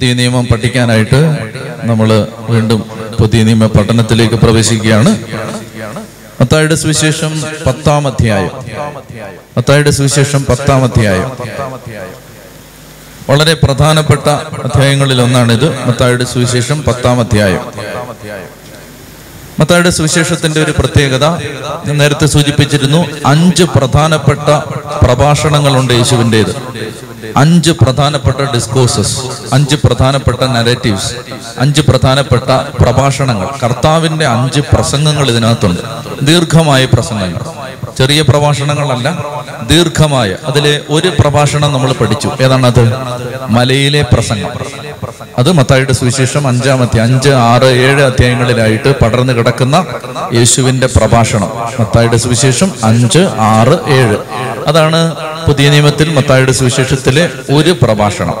പുതിയ നിയമം പഠിക്കാനായിട്ട് നമ്മൾ വീണ്ടും പുതിയ നിയമ പഠനത്തിലേക്ക് പ്രവേശിക്കുകയാണ്. മത്തായുടെ സുവിശേഷം പത്താം അധ്യായം. മത്തായുടെ സുവിശേഷം പത്താം അധ്യായം. വളരെ പ്രധാനപ്പെട്ട അധ്യായങ്ങളിൽ ഒന്നാണിത്. മത്തായുടെ സുവിശേഷം പത്താം അധ്യായം. മത്തായുടെ സുവിശേഷത്തിന്റെ ഒരു പ്രത്യേകത ഞാൻ നേരത്തെ സൂചിപ്പിച്ചിരുന്നു. അഞ്ച് പ്രധാനപ്പെട്ട പ്രഭാഷണങ്ങളുണ്ട് യേശുവിന്റെത്. അഞ്ച് പ്രധാനപ്പെട്ട ഡിസ്കോഴ്സസ് അഞ്ച് പ്രധാനപ്പെട്ട നരേറ്റീവ്സ് അഞ്ച് പ്രധാനപ്പെട്ട പ്രഭാഷണങ്ങൾ. കർത്താവിന്റെ അഞ്ച് പ്രസംഗങ്ങൾ ഇതിനകത്തുണ്ട്. ദീർഘമായ പ്രസംഗങ്ങൾ. ചെറിയ പ്രഭാഷണങ്ങളല്ല ദീർഘമായ. അതിലെ ഒരു പ്രഭാഷണം നമ്മൾ പഠിച്ചു. ഏതാണത്? മലയിലെ പ്രസംഗം. അത് മത്തായിയുടെ സുവിശേഷം അഞ്ചാമത്തെ അഞ്ച് ആറ് ഏഴ് അധ്യായങ്ങളിലായിട്ട് പടർന്നു കിടക്കുന്ന യേശുവിന്റെ പ്രഭാഷണം. മത്തായിയുടെ സുവിശേഷം അഞ്ച് ആറ് ഏഴ്. അതാണ് പുതിയ നിയമത്തിൽ മത്തായുടെ സുവിശേഷത്തിലെ ഒരു പ്രഭാഷണം.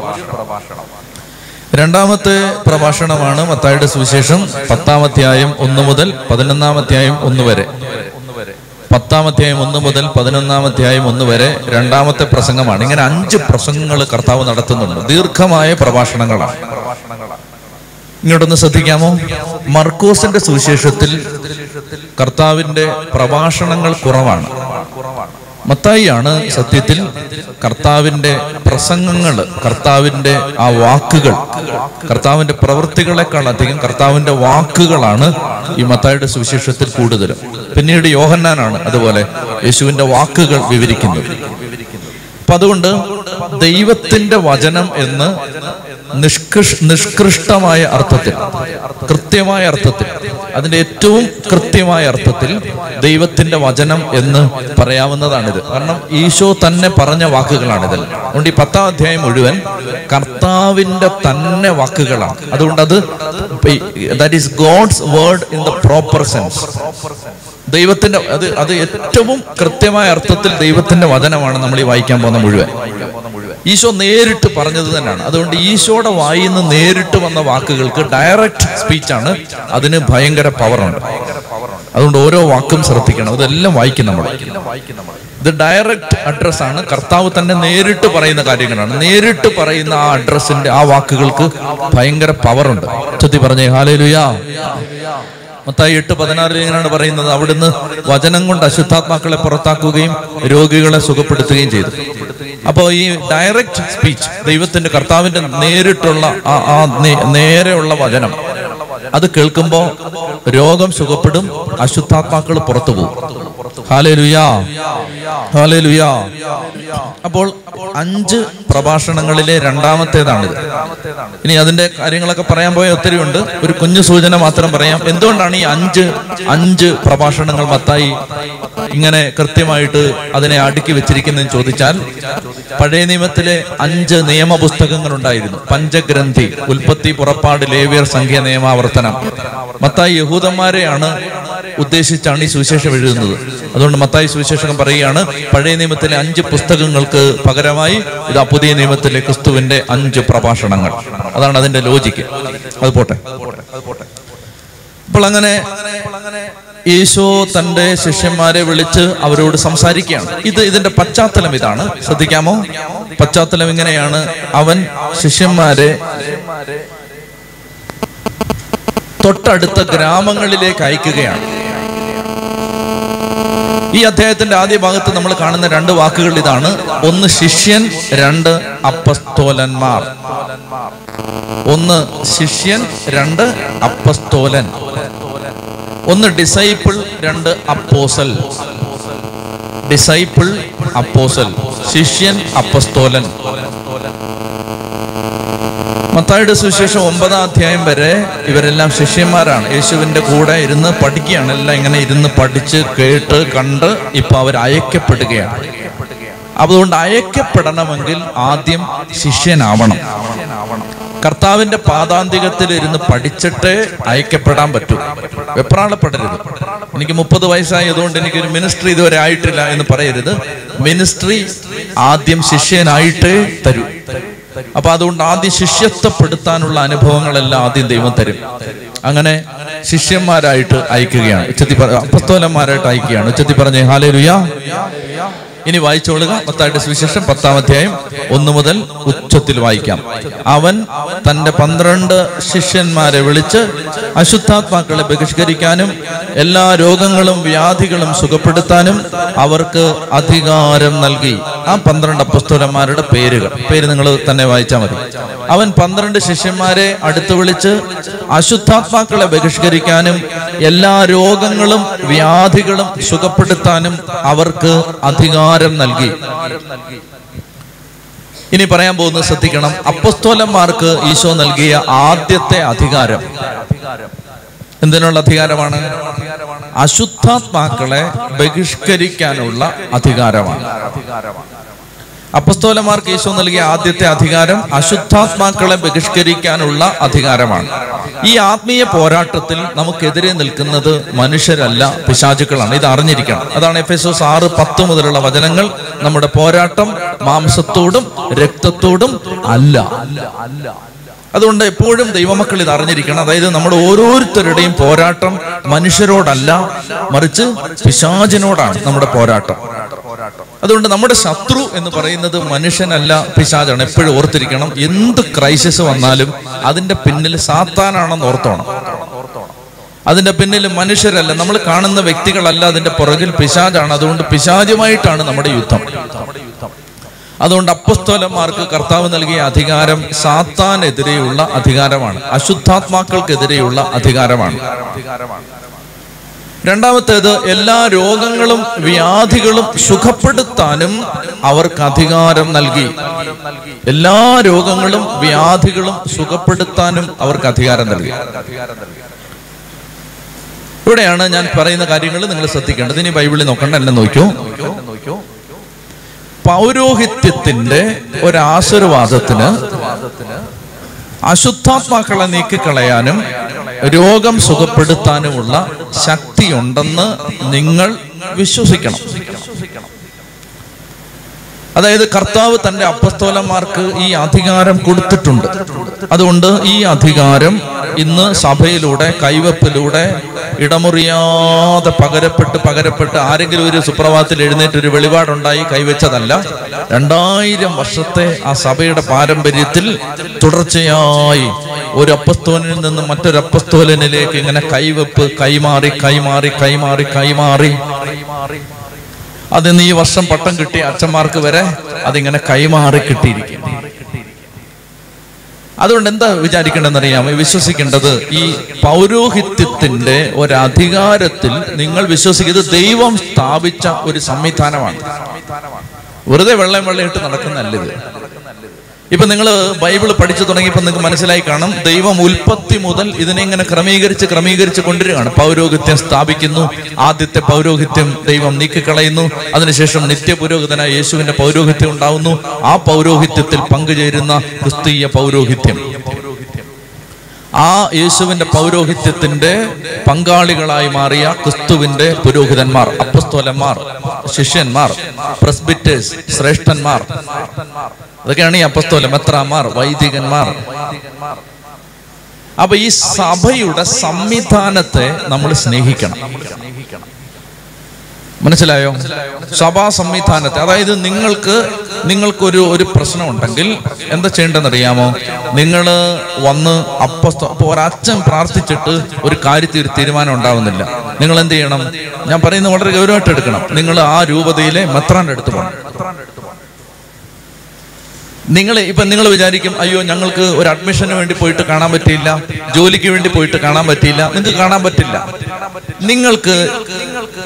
രണ്ടാമത്തെ പ്രഭാഷണമാണ് മത്തായുടെ സുവിശേഷം പത്താമധ്യായം ഒന്ന് മുതൽ പതിനൊന്നാമധ്യായം ഒന്ന് വരെ. പത്താമധ്യായം ഒന്ന് മുതൽ പതിനൊന്നാമധ്യായം ഒന്ന് വരെ രണ്ടാമത്തെ പ്രസംഗമാണ്. ഇങ്ങനെ അഞ്ച് പ്രസംഗങ്ങൾ കർത്താവ് നടത്തുന്നുണ്ട്. ദീർഘമായ പ്രഭാഷണങ്ങളാണ്. ഇങ്ങോട്ടൊന്ന് ശ്രദ്ധിക്കാമോ? മർക്കോസിന്റെ സുവിശേഷത്തിൽ കർത്താവിന്റെ പ്രഭാഷണങ്ങൾ കുറവാണ്. മത്തായിയാണ് സത്യത്തിൽ കർത്താവിന്റെ പ്രസംഗങ്ങൾ കർത്താവിന്റെ ആ വാക്കുകൾ. കർത്താവിന്റെ പ്രവൃത്തികളെക്കാൾ അധികം കർത്താവിന്റെ വാക്കുകളാണ് ഈ മത്തായിയുടെ സുവിശേഷത്തിൽ കൂടുതലും. പിന്നീട് യോഹന്നാനാണ് അതുപോലെ യേശുവിന്റെ വാക്കുകൾ വിവരിക്കുന്നത്. അപ്പൊ അതുകൊണ്ട് ദൈവത്തിന്റെ വചനം എന്ന് നിഷ്കൃഷ്ടമായ അർത്ഥത്തിൽ കൃത്യമായ അർത്ഥത്തിൽ അതിന്റെ ഏറ്റവും കൃത്യമായ അർത്ഥത്തിൽ ദൈവത്തിന്റെ വചനം എന്ന് പറയാവുന്നതാണിത്. കാരണം ഈശോ തന്നെ പറഞ്ഞ വാക്കുകളാണിത് അതുകൊണ്ട് ഈ പത്താം അധ്യായം മുഴുവൻ കർത്താവിന്റെ തന്നെ വാക്കുകളാണ്. അതുകൊണ്ട് അത് that is God's word in the proper sense ദൈവത്തിന്റെ അത് അത് ഏറ്റവും കൃത്യമായ അർത്ഥത്തിൽ ദൈവത്തിന്റെ വചനമാണ് നമ്മൾ ഈ വായിക്കാൻ പോകുന്ന മുഴുവൻ. ഈശോ നേരിട്ട് പറഞ്ഞത് തന്നെയാണ്. അതുകൊണ്ട് ഈശോയുടെ വായിൽ നിന്ന് നേരിട്ട് വന്ന വാക്കുകൾക്ക് ഡയറക്റ്റ് സ്പീച്ചാണ് അതിന് ഭയങ്കര പവറുണ്ട് അതുകൊണ്ട് ഓരോ വാക്കും ശ്രദ്ധിക്കണം. അതെല്ലാം വായിക്കും നമ്മൾ. ഇത് ഡയറക്റ്റ് അഡ്രസ് ആണ്. കർത്താവ് തന്നെ നേരിട്ട് പറയുന്ന കാര്യങ്ങളാണ്. നേരിട്ട് പറയുന്ന ആ അഡ്രസ്സിന്റെ ആ വാക്കുകൾക്ക് ഭയങ്കര പവറുണ്ട് ചൊത്തി പറഞ്ഞേ ഹാലേലുയാ മത്തായി എട്ട് പതിനാറിൽ ഇങ്ങനെയാണ് പറയുന്നത്. അവിടുന്ന് വചനം കൊണ്ട് അശുദ്ധാത്മാക്കളെ പുറത്താക്കുകയും രോഗികളെ സുഖപ്പെടുത്തുകയും ചെയ്തു. അപ്പോൾ ഈ ഡയറക്റ്റ് സ്പീച്ച് ദൈവത്തിന്റെ കർത്താവിന്റെ നേരിട്ടുള്ള ആ ആ നേരെയുള്ള വചനം അത് കേൾക്കുമ്പോൾ രോഗം സുഖപ്പെടും അശുദ്ധാത്മാക്കൾ പുറത്തു പോകും. അപ്പോൾ അഞ്ച് പ്രഭാഷണങ്ങളിലെ രണ്ടാമത്തേതാണിത്. ഇനി അതിന്റെ കാര്യങ്ങളൊക്കെ പറയാൻ പോയ ഒത്തിരി ഉണ്ട്. ഒരു കുഞ്ഞു സൂചന മാത്രം പറയാം. എന്തുകൊണ്ടാണ് ഈ അഞ്ച് അഞ്ച് പ്രഭാഷണങ്ങൾ മത്തായി ഇങ്ങനെ കൃത്യമായിട്ട് അതിനെ അടുക്കി വെച്ചിരിക്കുന്നതെന്ന് ചോദിച്ചാൽ പഴയ നിയമത്തിലെ അഞ്ച് നിയമ പുസ്തകങ്ങൾ ഉണ്ടായിരുന്നു പഞ്ചഗ്രന്ഥി ഉൽപ്പത്തി പുറപ്പാട് ലേവിയർ സംഖ്യ നിയമാവർത്തനം. മത്തായി യഹൂദന്മാരെയാണ് ഉദ്ദേശിച്ചാണ് ഈ സുവിശേഷം എഴുതുന്നത്. അതുകൊണ്ട് മത്തായി സുവിശേഷം പറയുകയാണ് പഴയ നിയമത്തിലെ അഞ്ച് പുസ്തകങ്ങൾക്ക് പകരമായി ഇതാ പുതിയ നിയമത്തിലെ ക്രിസ്തുവിന്റെ അഞ്ച് പ്രഭാഷണങ്ങൾ. അതാണ് അതിന്റെ ലോജിക്ക്. അത് പോട്ടെ. അപ്പോൾ അങ്ങനെ ഈശോ തന്റെ ശിഷ്യന്മാരെ വിളിച്ച് അവരോട് സംസാരിക്കുകയാണ്. ഇത് ഇതിന്റെ പശ്ചാത്തലം ഇതാണ്. ശ്രദ്ധിക്കാമോ? പശ്ചാത്തലം ഇങ്ങനെയാണ്. അവൻ ശിഷ്യന്മാരെ തൊട്ടടുത്ത ഗ്രാമങ്ങളിലേക്ക് അയക്കുകയാണ്. ഈ അദ്ദേഹത്തിന്റെ ആദ്യ ഭാഗത്ത് നമ്മൾ കാണുന്ന രണ്ട് വാക്കുകൾ ഇതാണ്. ഒന്ന് ശിഷ്യൻ രണ്ട് അപ്പസ്തോലന്മാർ. ഒന്ന് ശിഷ്യൻ രണ്ട് അപ്പസ്തോലൻ. ഒന്ന് ഡിസൈപ്പിൾ രണ്ട് അപ്പോസൽ. Disciple apostle. ശിഷ്യൻ അപ്പസ്തോലൻ. മത്തായുടെ സുവിശേഷം ഒമ്പതാം അധ്യായം വരെ ഇവരെല്ലാം ശിഷ്യന്മാരാണ്. യേശുവിന്റെ കൂടെ ഇരുന്ന് പഠിക്കുകയാണ്. എല്ലാം ഇങ്ങനെ ഇരുന്ന് പഠിച്ച് കേട്ട് കണ്ട് ഇപ്പൊ അവർ അയക്കപ്പെടുകയാണ്. അതുകൊണ്ട് അയക്കപ്പെടണമെങ്കിൽ ആദ്യം ശിഷ്യനാവണം. കർത്താവിന്റെ പാതാന്തികത്തിൽ ഇരുന്ന് പഠിച്ചിട്ടേ അയക്കപ്പെടാൻ പറ്റൂ. വെപ്രാളപ്പെടരുത്. എനിക്ക് മുപ്പത് വയസ്സായതുകൊണ്ട് എനിക്ക് എനിക്കൊരു മിനിസ്ട്രി ഇതുവരെ ആയിട്ടില്ല എന്ന് പറയരുത്. മിനിസ്ട്രി ആദ്യം ശിഷ്യനായിട്ടേ തരൂ. അപ്പൊ അതുകൊണ്ട് ആദ്യം ശിഷ്യത്വപ്പെടുത്താനുള്ള അനുഭവങ്ങളെല്ലാം ആദ്യം ദൈവം തരും. അങ്ങനെ ശിഷ്യന്മാരായിട്ട് അയക്കുകയാണ്. ഉച്ചത്തി അപ്പസ്തോലന്മാരായിട്ട് അയക്കുകയാണ്. ഉച്ചത്തി പറഞ്ഞേ ഹാലേ ലുയാ ഇനി വായിച്ചോളുക മത്തായിട്ട് സുവിശേഷം പത്താം അധ്യായം ഒന്ന് മുതൽ ഉച്ചത്തിൽ വായിക്കാം. അവൻ തന്റെ പന്ത്രണ്ട് ശിഷ്യന്മാരെ വിളിച്ച് അശുദ്ധാത്മാക്കളെ ബഹിഷ്കരിക്കാനും എല്ലാ രോഗങ്ങളും വ്യാധികളും സുഖപ്പെടുത്താനും അവർക്ക് അധികാരം നൽകി. ആ പന്ത്രണ്ട് അപ്പസ്തോലന്മാരുടെ പേരുകൾ. പേര് നിങ്ങൾ തന്നെ വായിച്ചാൽ മതി. അവൻ പന്ത്രണ്ട് ശിഷ്യന്മാരെ അടുത്തു വിളിച്ച് അശുദ്ധാത്മാക്കളെ ബഹിഷ്കരിക്കാനും എല്ലാ രോഗങ്ങളും വ്യാധികളും സുഖപ്പെടുത്താനും അവർക്ക് അധികാരം നൽകി. ഇനി പറയാൻ പോകുന്നത് ശ്രദ്ധിക്കണം. അപ്പസ്തോലന്മാർക്ക് ഈശോ നൽകിയ ആദ്യത്തെ അധികാരം. എന്തിനുള്ള അധികാരമാണ്? അശുദ്ധാത്മാക്കളെ ബഹിഷ്കരിക്കാനുള്ള അധികാരമാണ്. അപ്പസ്തോലമാർക്ക് യേശു നൽകിയ ആദ്യത്തെ അധികാരം അശുദ്ധാത്മാക്കളെ ബഹിഷ്കരിക്കാനുള്ള അധികാരമാണ്. ഈ ആത്മീയ പോരാട്ടത്തിൽ നമുക്കെതിരെ നിൽക്കുന്നത് മനുഷ്യരല്ല പിശാചുക്കളാണ്. ഇത് അറിഞ്ഞിരിക്കണം. അതാണ് എഫ് എസ് എസ് ആറ് പത്ത് മുതലുള്ള വചനങ്ങൾ. നമ്മുടെ പോരാട്ടം മാംസത്തോടും രക്തത്തോടും അല്ല അല്ല അല്ല. അതുകൊണ്ട് എപ്പോഴും ദൈവമക്കൾ ഇത് അറിഞ്ഞിരിക്കണം. അതായത് നമ്മുടെ ഓരോരുത്തരുടെയും പോരാട്ടം മനുഷ്യരോടല്ല മറിച്ച് പിശാചിനോടാണ് നമ്മുടെ പോരാട്ടം. അതുകൊണ്ട് നമ്മുടെ ശത്രു എന്ന് പറയുന്നത് മനുഷ്യനല്ല പിശാചാണ്. എപ്പോഴും ഓർത്തിരിക്കണം എന്ത് ക്രൈസിസ് വന്നാലും അതിന്റെ പിന്നിൽ സാത്താനാണെന്ന് ഓർത്തോണം. അതിന്റെ പിന്നിൽ മനുഷ്യരല്ല നമ്മൾ കാണുന്ന വ്യക്തികളല്ല അതിന്റെ പുറകിൽ പിശാചാണ്. അതുകൊണ്ട് പിശാചുമായിട്ടാണ് നമ്മുടെ യുദ്ധം. അതുകൊണ്ട് അപ്പസ്തോലന്മാർക്ക് കർത്താവ് നൽകിയ അധികാരം സാത്താനെതിരെയുള്ള അധികാരമാണ്. അശുദ്ധാത്മാക്കൾക്കെതിരെയുള്ള അധികാരമാണ്. രണ്ടാമത്തേത് എല്ലാ രോഗങ്ങളും വ്യാധികളും സുഖപ്പെടുത്താനും അവർക്ക് അധികാരം നൽകി. എല്ലാ രോഗങ്ങളും വ്യാധികളും സുഖപ്പെടുത്താനും അവർക്ക് അധികാരം നൽകി. ഇവിടെയാണ് ഞാൻ പറയുന്ന കാര്യങ്ങൾ നിങ്ങൾ ശ്രദ്ധിക്കേണ്ടത്. ഇനി ബൈബിളിൽ നോക്കണ്ട എന്നെ നോക്കൂ. പൗരോഹിത്യത്തിന്റെ ഒരാശീർവാദത്തിന് അശുദ്ധാത്മാക്കളെ നീക്കിക്കളയാനും രോഗം സുഖപ്പെടുത്താനുമുള്ള ശക്തിയുണ്ടെന്ന് നിങ്ങൾ വിശ്വസിക്കണം. അതായത് കർത്താവ് തന്റെ അപ്പസ്തോലന്മാർക്ക് ഈ അധികാരം കൊടുത്തിട്ടുണ്ട്. അതുകൊണ്ട് ഈ അധികാരം ഇന്ന് സഭയിലൂടെ കൈവപ്പിലൂടെ ഇടമുറിയാതെ പകരപ്പെട്ട് പകരപ്പെട്ട് ആരെങ്കിലും ഒരു സുപ്രഭാതത്തിൽ എഴുന്നേറ്റ് ഒരു വെളിപാടുണ്ടായി കൈവച്ചതല്ല. രണ്ടായിരം വർഷത്തെ ആ സഭയുടെ പാരമ്പര്യത്തിൽ തുടർച്ചയായി ഒരു അപ്പസ്തോലിൽ നിന്ന് മറ്റൊരു അപ്പസ്തോലനിലേക്ക് ഇങ്ങനെ കൈവെപ്പ് കൈമാറി കൈമാറി കൈമാറി കൈമാറി. അതിന്ന് ഈ വർഷം പട്ടം കിട്ടിയ അച്ഛന്മാർക്ക് വരെ അതിങ്ങനെ കൈമാറി കിട്ടിയിരിക്കും. അതുകൊണ്ട് എന്താ വിചാരിക്കേണ്ടതെന്ന് അറിയാമോ വിശ്വസിക്കേണ്ടത് ഈ പൗരോഹിത്യത്തിന്റെ ഒരധികാരത്തിൽ നിങ്ങൾ വിശ്വസിക്കുന്നത് ദൈവം സ്ഥാപിച്ച ഒരു സംവിധാനമാണ്. വെറുതെ വെള്ളം വെള്ളയിട്ട് നടക്കുന്നല്ല ഇത്. ഇപ്പൊ നിങ്ങൾ ബൈബിൾ പഠിച്ചു തുടങ്ങിയപ്പോൾ നിങ്ങൾക്ക് മനസ്സിലായി കാണും ദൈവം ഉൽപ്പത്തി മുതൽ ഇതിനെ ഇങ്ങനെ ക്രമീകരിച്ച് ക്രമീകരിച്ച് കൊണ്ടുവരികയാണ്. പൗരോഹിത്യം സ്ഥാപിക്കുന്നു ആദ്യത്തെ പൗരോഹിത്യം ദൈവം നീക്കിക്കളയുന്നു അതിനുശേഷം നിത്യപുരോഹിതനായ യേശുവിന്റെ പൗരോഹിത്യം ഉണ്ടാവുന്നു. ആ പൗരോഹിത്യത്തിൽ പങ്കുചേരുന്ന ക്രിസ്തീയ പൗരോഹിത്യം. ആ യേശുവിന്റെ പൗരോഹിത്യത്തിന്റെ പങ്കാളികളായി മാറിയ ക്രിസ്തുവിന്റെ പുരോഹിതന്മാർ അപ്പസ്തോലന്മാർ ശിഷ്യന്മാർ പ്രസ്ബിറ്റേഴ്സ് ശ്രേഷ്ഠന്മാർ. അതൊക്കെയാണ് ഈ അപ്പസ്തോല മെത്രാമാർ വൈദികന്മാർ. അപ്പൊ ഈ സഭയുടെ സംവിധാനത്തെ നമ്മൾ സ്നേഹിക്കണം. മനസ്സിലായോ? സഭാ സംവിധാനത്തെ അതായത് നിങ്ങൾക്ക് നിങ്ങൾക്കൊരു ഒരു പ്രശ്നം ഉണ്ടെങ്കിൽ എന്താ ചെയ്യേണ്ടതെന്ന് അറിയാമോ നിങ്ങൾ വന്ന് അപ്പസ്ത അപ്പൊ ഒരച്ഛൻ പ്രാർത്ഥിച്ചിട്ട് ഒരു കാര്യത്തിൽ ഒരു തീരുമാനം ഉണ്ടാവുന്നില്ല. നിങ്ങൾ എന്ത് ചെയ്യണം? ഞാൻ പറയുന്നത് വളരെ ഗൗരവമായിട്ട് എടുക്കണം നിങ്ങൾ ആ രൂപതയിലെ മെത്രാന്റെ അടുത്ത് പോകണം. നിങ്ങൾ ഇപ്പൊ നിങ്ങൾ വിചാരിക്കും അയ്യോ ഞങ്ങൾക്ക് ഒരു അഡ്മിഷന് വേണ്ടി പോയിട്ട് കാണാൻ പറ്റിയില്ല ജോലിക്ക് വേണ്ടി പോയിട്ട് കാണാൻ പറ്റിയില്ല നിങ്ങൾക്ക് കാണാൻ പറ്റില്ല. നിങ്ങൾക്ക്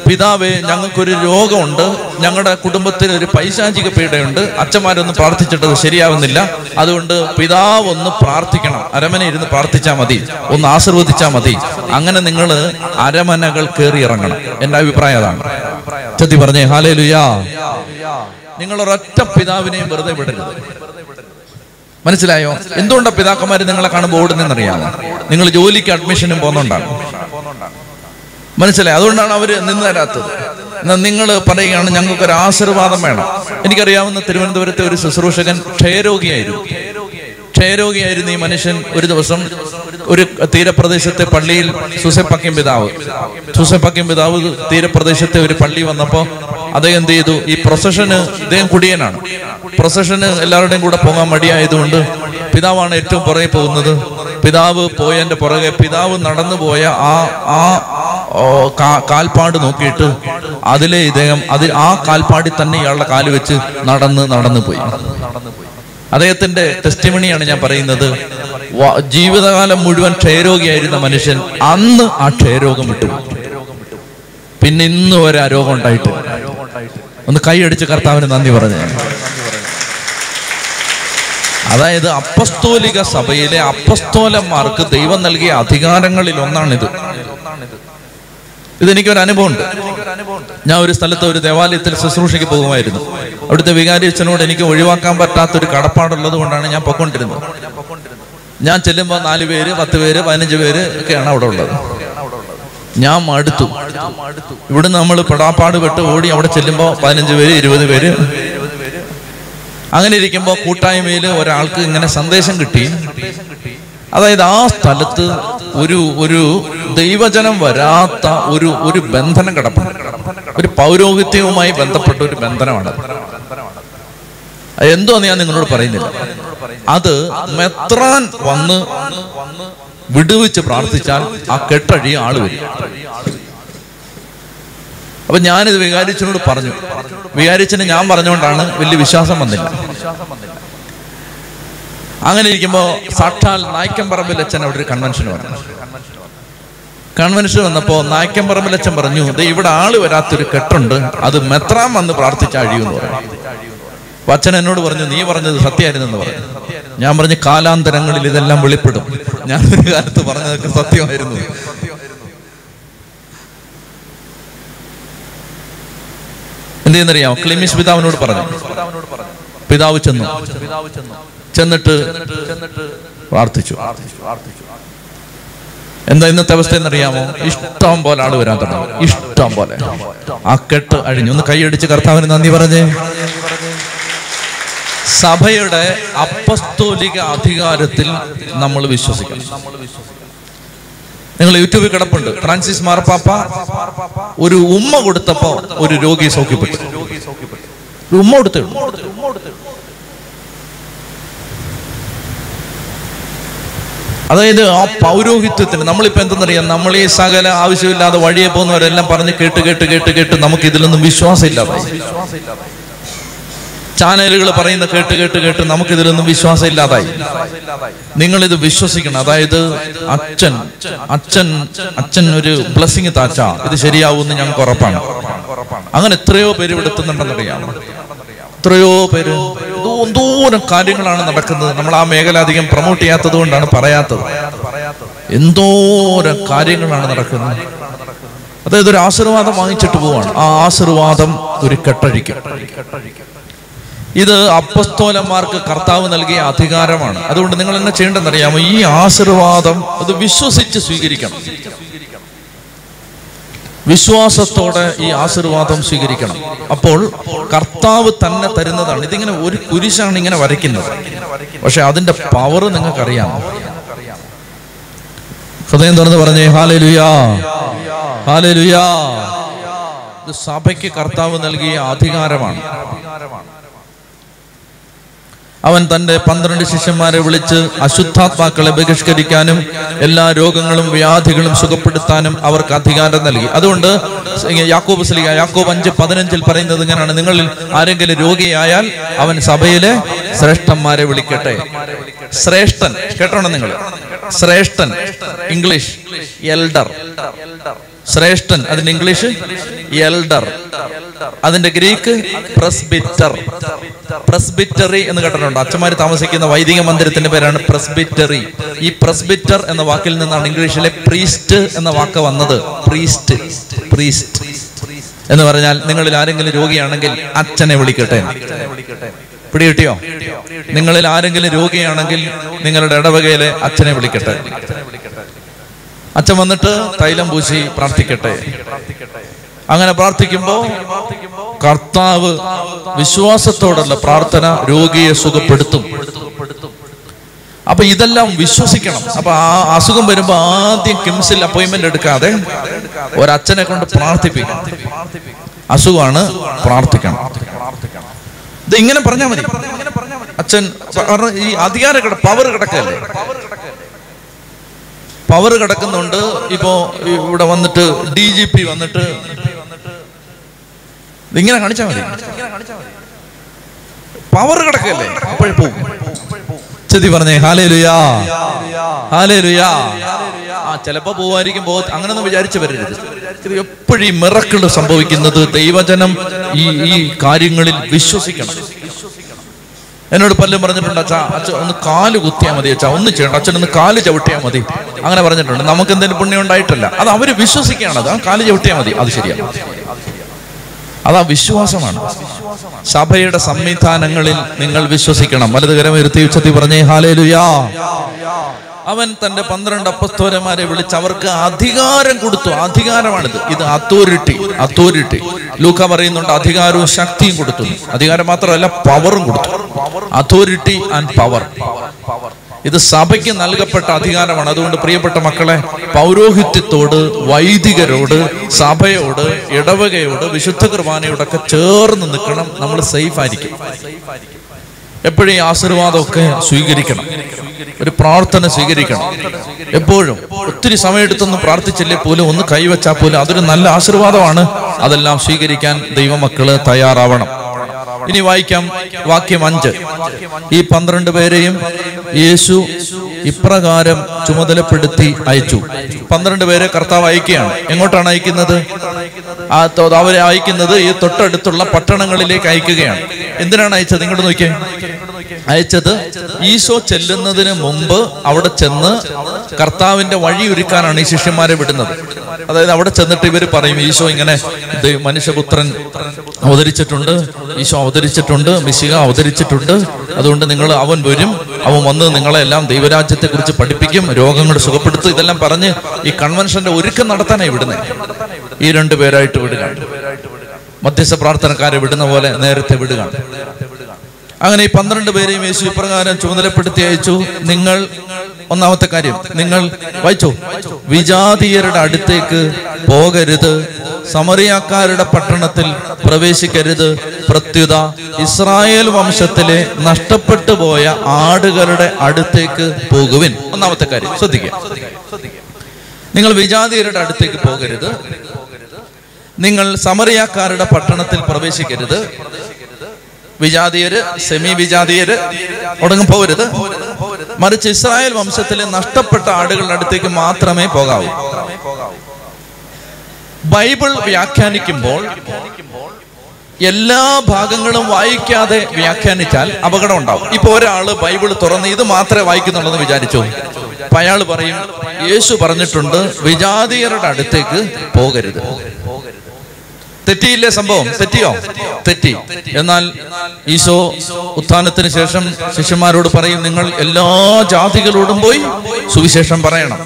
പിതാവേ ഞങ്ങൾക്കൊരു രോഗമുണ്ട് ഞങ്ങളുടെ കുടുംബത്തിൽ ഒരു പൈശാചിക പീഡയുണ്ട് അച്ഛന്മാരൊന്ന് പ്രാർത്ഥിച്ചിട്ട് അത് ശരിയാവുന്നില്ല അതുകൊണ്ട് പിതാവ് ഒന്ന് പ്രാർത്ഥിക്കണം അരമന ഇരുന്ന് പ്രാർത്ഥിച്ചാൽ മതി ഒന്ന് ആശീർവദിച്ചാൽ മതി അങ്ങനെ നിങ്ങൾ അരമനകൾ കയറി ഇറങ്ങണം എന്റെ അഭിപ്രായം അതാണ്. ചത്തി പറഞ്ഞേ ഹാലേ ലുയാ നിങ്ങൾ ഒരൊറ്റ പിതാവിനെയും വെറുതെ വിടരുത്. മനസ്സിലായോ? എന്തുകൊണ്ടാണ് പിതാക്കന്മാർ നിങ്ങളെ കാണുമ്പോൾ ഓടുന്നറിയാമോ നിങ്ങൾ ജോലിക്ക് അഡ്മിഷനും പോകുന്നുണ്ടാണ് മനസ്സിലായി? അതുകൊണ്ടാണ് അവർ നിന്ന് തരാത്തത് എന്നാൽ നിങ്ങൾ പറയുകയാണ് ഞങ്ങൾക്ക് ഒരു ആശീർവാദം വേണം. എനിക്കറിയാവുന്ന തിരുവനന്തപുരത്തെ ഒരു ശുശ്രൂഷകൻ ക്ഷയരോഗിയായിരുന്നു. ക്ഷയരോഗിയായിരുന്നു ഈ മനുഷ്യൻ ഒരു ദിവസം ഒരു തീരപ്രദേശത്തെ പള്ളിയിൽ സുസെപ്പക്കിം പിതാവ്. സുസെപ്പക്കിം പിതാവ് തീരപ്രദേശത്തെ ഒരു പള്ളി വന്നപ്പോ അദ്ദേഹം എന്ത് ചെയ്തു? ഈ പ്രൊസഷന് ഇദ്ദേഹം കുടിയനാണ്. പ്രൊസഷന് എല്ലാവരുടെയും കൂടെ പോകാൻ മടിയായതുകൊണ്ട് പിതാവാണ് ഏറ്റവും പുറകെ പോകുന്നത്. പിതാവ് പോയതിന്റെ പുറകെ പിതാവ് നടന്നു പോയ ആ ആ കാൽപ്പാട് നോക്കിയിട്ട് അതിലെ ഇദ്ദേഹം അതിൽ ആ കാൽപ്പാടിൽ തന്നെ ഇയാളുടെ കാൽ വെച്ച് നടന്ന് നടന്നു പോയി. അദ്ദേഹത്തിന്റെ ടെസ്റ്റിമണിയാണ് ഞാൻ പറയുന്നത്. ജീവിതകാലം മുഴുവൻ ക്ഷയരോഗിയായിരുന്ന മനുഷ്യൻ അന്ന് ആ ക്ഷയരോഗം വിട്ടു. പിന്നെ ഇന്ന് വരെ ആ രോഗം ഉണ്ടായിട്ട്. ഒന്ന് കൈയടിച്ച് കർത്താവിന് നന്ദി പറഞ്ഞു. അതായത് അപ്പസ്തോലിക സഭയിലെ അപ്പസ്തോലന്മാർക്ക് ദൈവം നൽകിയ അധികാരങ്ങളിൽ ഒന്നാണിത്. ഇതെനിക്കൊരു അനുഭവമുണ്ട്. ഞാൻ ഒരു സ്ഥലത്ത് ഒരു ദേവാലയത്തിൽ ശുശ്രൂഷയ്ക്ക് പോകുമായിരുന്നു. അവിടുത്തെ വികാരി അച്ഛനോട് എനിക്ക് ഒഴിവാക്കാൻ പറ്റാത്തൊരു കടപ്പാടുള്ളത് കൊണ്ടാണ് ഞാൻ പൊക്കൊണ്ടിരുന്നത് ഞാൻ ചെല്ലുമ്പോൾ നാല് പേര് പത്ത് പേര് പതിനഞ്ച് പേര് ഒക്കെയാണ് അവിടെ ഉള്ളത്. ഞാൻ മടുത്തു. ഇവിടെ നമ്മൾ പെടാപ്പാട് പെട്ട് ഓടി അവിടെ ചെല്ലുമ്പോൾ പതിനഞ്ച് പേര് ഇരുപത് പേര്. അങ്ങനെ ഇരിക്കുമ്പോൾ കൂട്ടായ്മയിൽ ഒരാൾക്ക് ഇങ്ങനെ സന്ദേശം കിട്ടി. അതായത് ആ സ്ഥലത്ത് ഒരു ഒരു ദൈവജനം വരാത്ത ഒരു ഒരു ബന്ധനം കിടപ്പുണ്ട്. ഒരു പൗരോഹിത്യവുമായി ബന്ധപ്പെട്ട ഒരു ബന്ധനമാണ്. എന്തോന്ന് ഞാൻ നിങ്ങളോട് പറയുന്നില്ല. അത് മെത്രാൻ വന്ന് വിടുവിച്ച് പ്രാർത്ഥിച്ചാൽ ആ കെട്ടഴി ആൾ വരും. അപ്പൊ ഞാനിത് വികാരിച്ചനോട് പറഞ്ഞു. വികാരിച്ചന് ഞാൻ പറഞ്ഞുകൊണ്ടാണ് വലിയ വിശ്വാസം വന്നില്ല. അങ്ങനെ ഇരിക്കുമ്പോ സാക്ഷാൽ നായ്ക്കമ്പറമ്പിൽ അച്ഛൻ അവിടെ ഒരു കൺവെൻഷൻ വന്നു. കൺവെൻഷൻ വന്നപ്പോ നായ്ക്കമ്പറമ്പിൽ അച്ഛൻ പറഞ്ഞു ഇവിടെ ആൾ വരാത്തൊരു കെട്ടുണ്ട്. അത് മെത്രാൻ വന്ന് പ്രാർത്ഥിച്ച അഴിയെന്ന് പറഞ്ഞു. അച്ഛൻ എന്നോട് പറഞ്ഞു നീ പറഞ്ഞത് സത്യമായിരുന്നെന്ന് പറഞ്ഞു. ഞാൻ പറഞ്ഞു കാലാന്തരങ്ങളിൽ ഇതെല്ലാം വെളിപ്പെടും. ഞാൻ ഒരു കാലത്ത് പറഞ്ഞതൊക്കെ സത്യമായിരുന്നു. എന്ത് ചെയ്യുന്നറിയാം ക്ലിമിഷ് പിതാവിനോട് പറഞ്ഞു. പിതാവ് ചെന്നു. ചെന്നിട്ട് പ്രാർത്ഥിച്ചു. എന്താ ഇന്നത്തെ അവസ്ഥ എന്നറിയാമോ? ഇഷ്ടം പോലെ ആൾ വരാൻ തുടങ്ങി. ഇഷ്ടം പോലെ. ആ കെട്ട് അഴിഞ്ഞു. ഒന്ന് കൈയടിച്ച് കർത്താവിന് നന്ദി പറഞ്ഞേ. സഭയുടെ അപ്പസ്തോലിക അധികാരത്തിൽ നമ്മൾ വിശ്വസിക്കണം. നിങ്ങൾ യൂട്യൂബിൽ കിടപ്പുണ്ട്. ഫ്രാൻസിസ് മാർപ്പാപ്പ ഒരു ഉമ്മ കൊടുത്തപ്പോ ഒരു രോഗി സൗഖ്യപ്പെട്ടു. ഉമ്മ കൊടുത്തേ. അതായത് ആ പൗരോഹിത്യത്തിന് നമ്മളിപ്പോ എന്തെന്നറിയാം? നമ്മൾ ഈ സകല ആവശ്യമില്ലാതെ വഴിയെ പോകുന്നവരെല്ലാം പറഞ്ഞ് കേട്ട് കേട്ട് കേട്ട് കേട്ട് നമുക്ക് ഇതിലൊന്നും വിശ്വാസം ഇല്ലാതായി ചാനലുകൾ പറയുന്ന കേട്ട് കേട്ട് കേട്ട് നമുക്ക് ഇതിലൊന്നും വിശ്വാസം ഇല്ലാതായി നിങ്ങൾ ഇത് വിശ്വസിക്കണം. അതായത് അച്ഛൻ അച്ഛൻ അച്ഛൻ ഒരു ബ്ലസ്സിങ് താച്ച. ഇത് ശരിയാവുമെന്ന് ഞങ്ങൾക്ക് ഉറപ്പാണ്. അങ്ങനെ എത്രയോ പേര് ഇവിടെ എത്തുന്നുണ്ടെന്നറിയാം എത്രയോ പേര് എന്തോ- എന്തോരം കാര്യങ്ങളാണ് നടക്കുന്നത്. നമ്മൾ ആ മേഖല അധികം പ്രൊമോട്ട് ചെയ്യാത്തത് കൊണ്ടാണ് പറയാത്തത്. എന്തോരം കാര്യങ്ങളാണ് നടക്കുന്നത്. അതായത് ഒരു ആശീർവാദം വാങ്ങിച്ചിട്ട് പോവാണ്. ആ ആശീർവാദം ഒരു കെട്ടഴിക്കും. ഇത് അപ്പസ്തോലന്മാർക്ക് കർത്താവ് നൽകിയ അധികാരമാണ്. അതുകൊണ്ട് നിങ്ങൾ എന്നെ ചെയ്യേണ്ടതെന്നറിയാമോ? ഈ ആശീർവാദം അത് വിശ്വസിച്ച് സ്വീകരിക്കണം. വിശ്വാസത്തോടെ ഈ ആശീർവാദം സ്വീകരിക്കണം. അപ്പോൾ കർത്താവ് തന്നെ തരുന്നതാണ്. ഇതിങ്ങനെ ഒരു കുരിശാണ് ഇങ്ങനെ വരയ്ക്കുന്നത്. പക്ഷെ അതിന്റെ പവർ നിങ്ങൾക്കറിയാം. ഹൃദയം തുറന്ന് പറഞ്ഞേ ഹാലേ ലുയാ ഹാലേ ലുയാ ഇത് സഭയ്ക്ക് കർത്താവ് നൽകിയ അധികാരമാണ്. അവൻ തന്റെ പന്ത്രണ്ട് ശിഷ്യന്മാരെ വിളിച്ച് അശുദ്ധാത്മാക്കളെ ബഹിഷ്കരിക്കാനും എല്ലാ രോഗങ്ങളും വ്യാധികളും സുഖപ്പെടുത്താനും അവർക്ക് അധികാരം നൽകി. അതുകൊണ്ട് യാക്കോബ് സ്ലിക യാക്കോബ് അഞ്ച് പതിനഞ്ചിൽ പറയുന്നത് ഇങ്ങനെയാണ്. നിങ്ങളിൽ ആരെങ്കിലും രോഗിയായാൽ അവൻ സഭയിലെ ശ്രേഷ്ഠന്മാരെ വിളിക്കട്ടെ. ശ്രേഷ്ഠൻ കേട്ടോണം നിങ്ങൾ? ശ്രേഷ്ഠൻ ഇംഗ്ലീഷ് എൽഡർ. ശ്രേഷ്ഠൻ അതിന്റെ ഇംഗ്ലീഷ്? എൽഡർ. അതിന്റെ ഗ്രീക്ക് പ്രസ്ബിറ്റർ. പ്രസ്ബിറ്ററി എന്ന് കേട്ടിട്ടുണ്ട്. അച്ഛന്മാർ താമസിക്കുന്ന വൈദിക മന്ദിരത്തിന്റെ പേരാണ് പ്രസ്ബിറ്ററി. ഈ പ്രസ്ബിറ്റർ എന്ന വാക്കിൽ നിന്നാണ് ഇംഗ്ലീഷിലെ പ്രീസ്റ്റ് എന്ന വാക്ക് വന്നത്. Priest priest. എന്ന് പറഞ്ഞാൽ നിങ്ങളിൽ ആരെങ്കിലും രോഗിയാണെങ്കിൽ അച്ഛനെ വിളിക്കട്ടെ. പിടികിട്ടിയോ? നിങ്ങളിൽ ആരെങ്കിലും രോഗിയാണെങ്കിൽ നിങ്ങളുടെ ഇടവകയിലെ അച്ഛനെ വിളിക്കട്ടെ. അച്ഛൻ വന്നിട്ട് തൈലം പൂശി പ്രാർത്ഥിക്കട്ടെ. അങ്ങനെ പ്രാർത്ഥിക്കുമ്പോ കർത്താവ് വിശ്വാസത്തോടുള്ള പ്രാർത്ഥന രോഗിയെ സുഖപ്പെടുത്തും. അപ്പൊ ഇതെല്ലാം വിശ്വസിക്കണം. അപ്പൊ ആ അസുഖം വരുമ്പോ ആദ്യം കിംസിൽ അപ്പോയിന്റ്മെന്റ് എടുക്കാതെ ഒരച്ഛനെ കൊണ്ട് പ്രാർത്ഥിപ്പിക്കണം. അസുഖമാണ് പ്രാർത്ഥിക്കണം. ഇത് ഇങ്ങനെ പറഞ്ഞാൽ മതി. അച്ഛൻ ഈ അധികാര കിട പവർ കിടക്കല്ലേ? പവർ കിടക്കുന്നുണ്ട്. ഇപ്പോ ഇവിടെ വന്നിട്ട് ഡി ജി പി വന്നിട്ട്. ഇങ്ങനെ കാണിച്ചാൽ മതി. പവർ കിടക്കല്ലേ? അപ്പോഴേ പോകും ചെതി പറഞ്ഞേ ഹാലേ ലുയാ ഹാലേ ലുയാ ആ ചിലപ്പോ പോവായിരിക്കും പോ അങ്ങനൊന്നും വിചാരിച്ചു വരരുത്. എപ്പോഴും ഈ മിറക്കിൾ സംഭവിക്കുന്നത് ദൈവജനം ഈ ഈ കാര്യങ്ങളിൽ വിശ്വസിക്കണം. എന്നോട് പലരും പറഞ്ഞിട്ടുണ്ട് അച്ഛാ അച്ഛൻ ഒന്ന് കാൽ കുത്തിയാൽ മതി അച്ഛാ ഒന്ന് ചെയ്യണം അച്ഛൻ ഒന്ന് കാൽ ചവിട്ടിയാൽ മതി. അങ്ങനെ പറഞ്ഞിട്ടുണ്ട്. നമുക്ക് എന്തെങ്കിലും പുണ്യം ഉണ്ടായിട്ടല്ല. അത് അവർ വിശ്വസിക്കുകയാണ്. അത് ആ കാൽ ചവിട്ടിയാൽ മതി. അത് ശരിയാണ് അതാ വിശ്വാസമാണ്. സഭയുടെ സംവിധാനങ്ങളിൽ നിങ്ങൾ വിശ്വസിക്കണം. വലതുകരം ഇരുത്തി ഉച്ചത്തി പറഞ്ഞേ ഹാലേലുയാ. അവൻ തന്റെ പന്ത്രണ്ട് അപ്പസ്തോരന്മാരെ വിളിച്ച് അവർക്ക് അധികാരം കൊടുത്തു. അധികാരമാണിത്. ഇത് അതോറിറ്റി അതോറിറ്റി ലൂക്ക പറയുന്നുണ്ട് അധികാരവും ശക്തിയും കൊടുത്തു. അധികാരം മാത്രമല്ല പവറും കൊടുത്തു. അതോറിറ്റി ആൻഡ് പവർ ഇത് സഭയ്ക്ക് നൽകപ്പെട്ട അധികാരമാണ്. അതുകൊണ്ട് പ്രിയപ്പെട്ട മക്കളെ പൗരോഹിത്യത്തോട് വൈദികരോട് സഭയോട് ഇടവകയോട് വിശുദ്ധ കുർബാനയോടൊക്കെ ചേർന്ന് നിൽക്കണം. നമ്മൾ സേഫ് ആയിരിക്കും. എപ്പോഴും ആശീർവാദമൊക്കെ സ്വീകരിക്കണം. ഒരു പ്രാർത്ഥന സ്വീകരിക്കണം. എപ്പോഴും. ഒത്തിരി സമയമെടുത്തൊന്നും പ്രാർത്ഥിച്ചില്ലേ പോലും ഒന്ന് കൈവച്ചാൽ പോലും അതൊരു നല്ല ആശീർവാദമാണ്. അതെല്ലാം സ്വീകരിക്കാൻ ദൈവമക്കൾ തയ്യാറാവണം. ഇനി വായിക്കാം വാക്യം അഞ്ച്. ഈ പന്ത്രണ്ട് പേരെയും യേശു ഇപ്രകാരം ചുമതലപ്പെടുത്തി അയച്ചു. പന്ത്രണ്ട് പേരെ കർത്താവ് അയക്കുകയാണ്. എങ്ങോട്ടാണ് അയക്കുന്നത്? ആ അവരെ അയക്കുന്നത് ഈ തൊട്ടടുത്തുള്ള പട്ടണങ്ങളിലേക്ക് അയക്കുകയാണ്. എന്തിനാണ് അയച്ചത്? ഇങ്ങോട്ട് നോക്കിയേ. അയച്ചത് ഈശോ ചെല്ലുന്നതിന് മുമ്പ് അവിടെ ചെന്ന് കർത്താവിന്റെ വഴി ഒരുക്കാനാണ് ഈ ശിഷ്യന്മാരെ വിടുന്നത്. അതായത് അവിടെ ചെന്നിട്ട് ഇവർ പറയും ഈശോ ഇങ്ങനെ മനുഷ്യപുത്രൻ അവതരിച്ചിട്ടുണ്ട് ഈശോ അവതരിച്ചിട്ടുണ്ട് മിശിക അവതരിച്ചിട്ടുണ്ട്. അതുകൊണ്ട് നിങ്ങൾ അവൻ വരും അവൻ വന്ന് നിങ്ങളെ എല്ലാം ദൈവരാജ്യത്തെ കുറിച്ച് പഠിപ്പിക്കും രോഗങ്ങൾ സുഖപ്പെടുത്തും. ഇതെല്ലാം പറഞ്ഞ് ഈ കൺവെൻഷന്റെ ഒരുക്കം നടത്താനായി വിടുന്നത് ഈ രണ്ടു പേരായിട്ട് മധ്യസ്ഥ പ്രാർത്ഥനക്കാരെ വിടുന്ന പോലെ നേരത്തെ വിടുക അങ്ങനെ ഈ പന്ത്രണ്ട് പേരെയും യേശു ഇപ്രകാരം ചുമതലപ്പെടുത്തി അയച്ചു. നിങ്ങൾ ഒന്നാമത്തെ കാര്യം നിങ്ങൾ വായിച്ചോ? വിജാതീയരുടെ അടുത്തേക്ക് പോകരുത്. സമറിയാക്കാരുടെ പട്ടണത്തിൽ പ്രവേശിക്കരുത്. പ്രത്യുത ഇസ്രായേൽ വംശത്തിലെ നഷ്ടപ്പെട്ടു പോയ ആടുകളുടെ അടുത്തേക്ക് പോകുവിൻ. ഒന്നാമത്തെ കാര്യം ശ്രദ്ധിക്കുക. നിങ്ങൾ വിജാതീയരുടെ അടുത്തേക്ക് പോകരുത്. നിങ്ങൾ സമറിയാക്കാരുടെ പട്ടണത്തിൽ പ്രവേശിക്കരുത്. വിജാതീയര് സെമി വിജാതീയര് ഉടങ്ങും പോകരുത്. മറിച്ച് ഇസ്രായേൽ വംശത്തിലെ നഷ്ടപ്പെട്ട ആടുകളുടെ അടുത്തേക്ക് മാത്രമേ പോകാവൂ. ബൈബിൾ വ്യാഖ്യാനിക്കുമ്പോൾ എല്ലാ ഭാഗങ്ങളും വായിക്കാതെ വ്യാഖ്യാനിച്ചാൽ അപകടം ഉണ്ടാവും. ഇപ്പൊ ഒരാൾ ബൈബിൾ തുറന്ന് ഇത് മാത്രമേ വായിക്കുന്നുള്ളൂ എന്ന് വിചാരിച്ചു. അപ്പൊ അയാൾ പറയും യേശു പറഞ്ഞിട്ടുണ്ട് വിജാതീയരുടെ അടുത്തേക്ക് പോകരുത്. തെറ്റിയില്ലേ സംഭവം? തെറ്റിയോ? തെറ്റി. എന്നാൽ ഈശോ ഉത്ഥാനത്തിന് ശേഷം ശിഷ്യന്മാരോട് പറയും നിങ്ങൾ എല്ലാ ജാതികളോടും പോയി സുവിശേഷം പറയണം.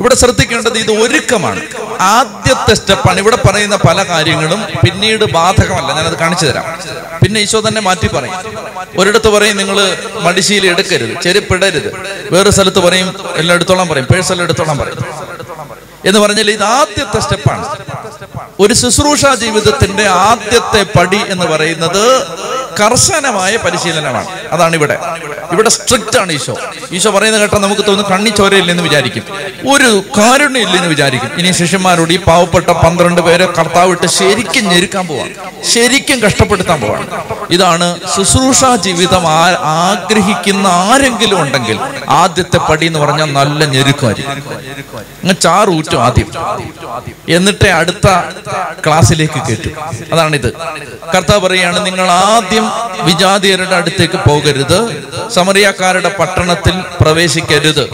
ഇവിടെ ശ്രദ്ധിക്കേണ്ടത് ഇത് ഒരുക്കമാണ്. ആദ്യത്തെ സ്റ്റെപ്പാണ്. ഇവിടെ പറയുന്ന പല കാര്യങ്ങളും പിന്നീട് ബാധകമല്ല. ഞാനത് കാണിച്ചു തരാം. പിന്നെ ഈശോ തന്നെ മാറ്റി പറയും. ഒരിടത്ത് പറയും നിങ്ങൾ മടിശീല എടുക്കരുത് ചെരുപ്പിടരുത്. വേറെ സ്ഥലത്ത് പറയും എല്ലാം എടുത്തോളം പറയും. പേഴ്സെല്ലാം എടുത്തോളം പറയും. എന്ന് പറഞ്ഞാൽ ഇത് ആദ്യത്തെ സ്റ്റെപ്പാണ്. ഒരു ശുശ്രൂഷ ജീവിതത്തിന്റെ ആദ്യത്തെ പടി എന്ന് പറയുന്നത് കർശനമായ പരിശീലനമാണ്. അതാണ് ഇവിടെ. ഇവിടെ സ്ട്രിക്റ്റ് ആണ് ഈശോ. ഈശോ പറയുന്നത് കേട്ടാൽ നമുക്ക് തോന്നുന്നു കണ്ണി ചോരയില്ലെന്ന് വിചാരിക്കും. ഒരു കാരുണ്യം ഇല്ലെന്ന് വിചാരിക്കും. ഇനി ശിഷ്യന്മാരോട് ഈ പാവപ്പെട്ട പന്ത്രണ്ട് പേരെ കർത്താവ് ഇട്ട് ശരിക്കും ഞെരുക്കാൻ പോവാണ് ശരിക്കും കഷ്ടപ്പെടുത്താൻ പോവാണ് ഇതാണ് ശുശ്രൂഷ ജീവിതം ആഗ്രഹിക്കുന്ന ആരെങ്കിലും ഉണ്ടെങ്കിൽ ആദ്യത്തെ പടി എന്ന് പറഞ്ഞാൽ നല്ല ഞെരുക്കുമായിരിക്കും. ചാറൂറ്റും ആദ്യം. എന്നിട്ട് അടുത്ത ക്ലാസ്സിലേക്ക് കേട്ടു അതാണിത്. കർത്താവ് പറയാണ് നിങ്ങൾ ആദ്യം വിജാതിയരുടെ അടുത്തേക്ക് പോകരുത്. സമറിയാക്കാരുടെ പട്ടണത്തിൽ പ്രവേശിക്കരുത്.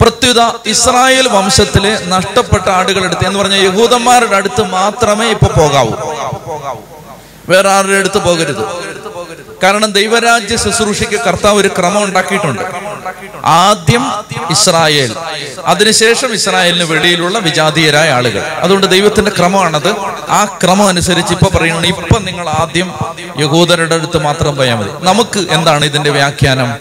പ്രത്യുത ഇസ്രായേൽ വംശത്തിലെ നഷ്ടപ്പെട്ട ആടുകളെടുത്ത് എന്ന് പറഞ്ഞ യഹൂദന്മാരുടെ അടുത്ത് മാത്രമേ ഇപ്പൊ പോകാവൂ. വേറെ ആരുടെ അടുത്ത് പോകരുത്. കാരണം ദൈവരാജ്യ ശുശ്രൂഷയ്ക്ക് കർത്താവ് ഒരു ക്രമം ഉണ്ടാക്കിയിട്ടുണ്ട്. ആദ്യം ഇസ്രായേൽ അതിനുശേഷം ഇസ്രായേലിന് വെളിയിലുള്ള വിജാതീയരായ ആളുകൾ. അതുകൊണ്ട് ദൈവത്തിന്റെ ക്രമമാണത്. ആ ക്രമം അനുസരിച്ച് ഇപ്പൊ പറയുന്നു ഇപ്പൊ നിങ്ങൾ ആദ്യം യഹൂദരുടെ അടുത്ത് മാത്രം പോയാൽ മതി. നമുക്ക് എന്താണ് ഇതിന്റെ വ്യാഖ്യാനം?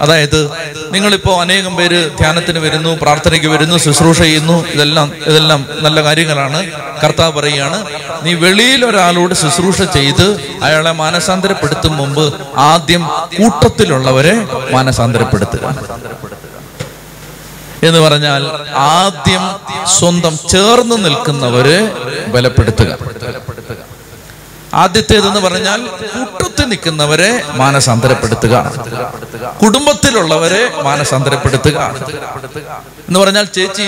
അതായത് നിങ്ങളിപ്പോ അനേകം പേര് ധ്യാനത്തിന് വരുന്നു പ്രാർത്ഥനയ്ക്ക് വരുന്നു ശുശ്രൂഷ ചെയ്യുന്നു ഇതെല്ലാം ഇതെല്ലാം നല്ല കാര്യങ്ങളാണ്. കർത്താവ് പറയുകയാണ് നീ വെളിയിൽ ഒരാളോട് ശുശ്രൂഷ ചെയ്ത് അയാളെ മാനസാന്തരപ്പെടുത്തും മുമ്പ് ആദ്യം കൂട്ടത്തിലുള്ളവരെ മാനസാന്തരപ്പെടുത്തുക. എന്ന് പറഞ്ഞാൽ ആദ്യം സ്വന്തം ചേർന്ന് നിൽക്കുന്നവരെ ബലപ്പെടുത്തുക. ആദ്യത്തേതെന്ന് പറഞ്ഞാൽ കൂട്ടത്തിൽ നിൽക്കുന്നവരെ മാനസാന്തരപ്പെടുത്തുക. കുടുംബത്തിലുള്ളവരെ മാനസാന്തരപ്പെടുത്തുക. എന്ന് പറഞ്ഞാൽ ചേച്ചി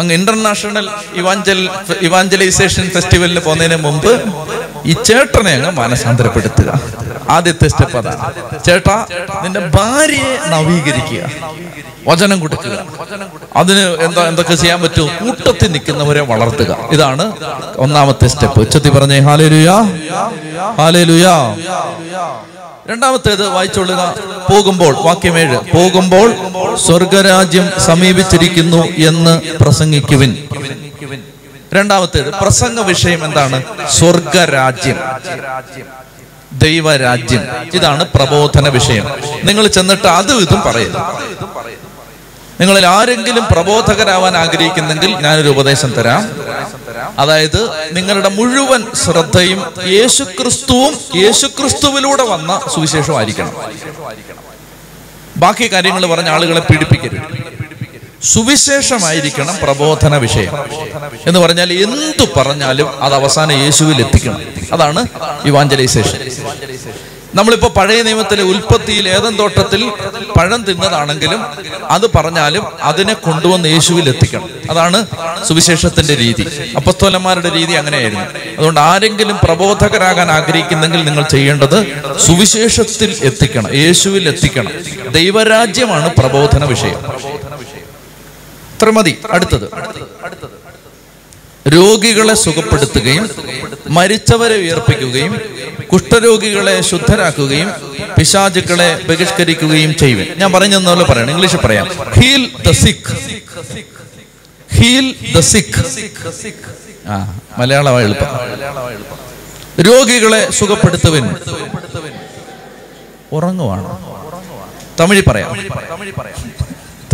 അങ്ങ് ഇന്റർനാഷണൽ ഇവാഞ്ചൽ ഇവാഞ്ചലൈസേഷൻ ഫെസ്റ്റിവലിന് പോകുന്നതിന് മുമ്പ് ഈ ചേട്ടനെ അങ്ങ് മാനസാന്തരപ്പെടുത്തുക. ആദ്യത്തെ സ്റ്റെപ്പ് അതാണ്. ചേട്ടാ നിന്റെ ഭാര്യയെ നവീകരിക്കുക. വചനം കൊടുക്കുക. അതിന് എന്താ എന്തൊക്കെ ചെയ്യാൻ പറ്റുമോ കൂട്ടത്തിൽ നിൽക്കുന്നവരെ വളർത്തുക. ഇതാണ് ഒന്നാമത്തെ സ്റ്റെപ്പ് ഉച്ചത്തി പറഞ്ഞേ ഹാലേ ലുയാ ഹാലേ ലുയാ രണ്ടാമത്തേത് വായിച്ചോളുക. പോകുമ്പോൾ വാക്യമേഴ് പോകുമ്പോൾ സ്വർഗരാജ്യം സമീപിച്ചിരിക്കുന്നു എന്ന് പ്രസംഗിക്കുവിൻ. രണ്ടാമത്തേത് പ്രസംഗ വിഷയം എന്താണ്? സ്വർഗരാജ്യം. ദൈവരാജ്യം. ഇതാണ് പ്രബോധന വിഷയം. നിങ്ങൾ ചെന്നിട്ട് അത് ഇതും പറയുന്നു നിങ്ങളിൽ ആരെങ്കിലും പ്രബോധകരാവാൻ ആഗ്രഹിക്കുന്നെങ്കിൽ ഞാനൊരു ഉപദേശം തരാം. അതായത് നിങ്ങളുടെ മുഴുവൻ ശ്രദ്ധയും യേശുക്രിസ്തുവും യേശുക്രിസ്തുവിലൂടെ വന്ന സുവിശേഷമായിരിക്കണം. ബാക്കി കാര്യങ്ങൾ പറഞ്ഞ ആളുകളെ പീഡിപ്പിക്കരുത്. സുവിശേഷമായിരിക്കണം പ്രബോധന വിഷയം. എന്ന് പറഞ്ഞാൽ എന്തു പറഞ്ഞാലും അത് അവസാനം യേശുവിൽ എത്തിക്കണം. അതാണ് ഇവാഞ്ചലൈസേഷൻ നമ്മളിപ്പോ പഴയ നിയമത്തിലെ ഉൽപ്പത്തിയിൽ ഏതൻ തോട്ടത്തിൽ പഴം തിന്നതാണെങ്കിലും അത് പറഞ്ഞാലും അതിനെ കൊണ്ടുവന്ന് യേശുവിൽ എത്തിക്കണം. അതാണ് സുവിശേഷത്തിന്റെ രീതി. അപ്പസ്തോലന്മാരുടെ രീതി അങ്ങനെയായിരുന്നു. അതുകൊണ്ട് ആരെങ്കിലും പ്രബോധകരാകാൻ ആഗ്രഹിക്കുന്നെങ്കിൽ നിങ്ങൾ ചെയ്യേണ്ടത് സുവിശേഷത്തിൽ എത്തിക്കണം. യേശുവിൽ എത്തിക്കണം. ദൈവരാജ്യമാണ് പ്രബോധന വിഷയം. ഇത്ര മതി. അടുത്തത്. അടുത്തത് രോഗികളെ സുഖപ്പെടുത്തുകയും മരിച്ചവരെ ഉയർപ്പിക്കുകയും കുഷ്ഠരോഗികളെ ശുദ്ധരാക്കുകയും പിശാചുക്കളെ ബഹിഷ്കരിക്കുകയും ചെയ്യും ഞാൻ പറഞ്ഞതുപോലെ പറയണം. ഇംഗ്ലീഷിൽ പറയാം. Heal the sick heal the sick ആ മലയാളമായി എളുപ്പം. രോഗികളെ സുഖപ്പെടുത്തുവൻ. ഉറങ്ങുവാണ്. തമിഴിൽ പറയാം.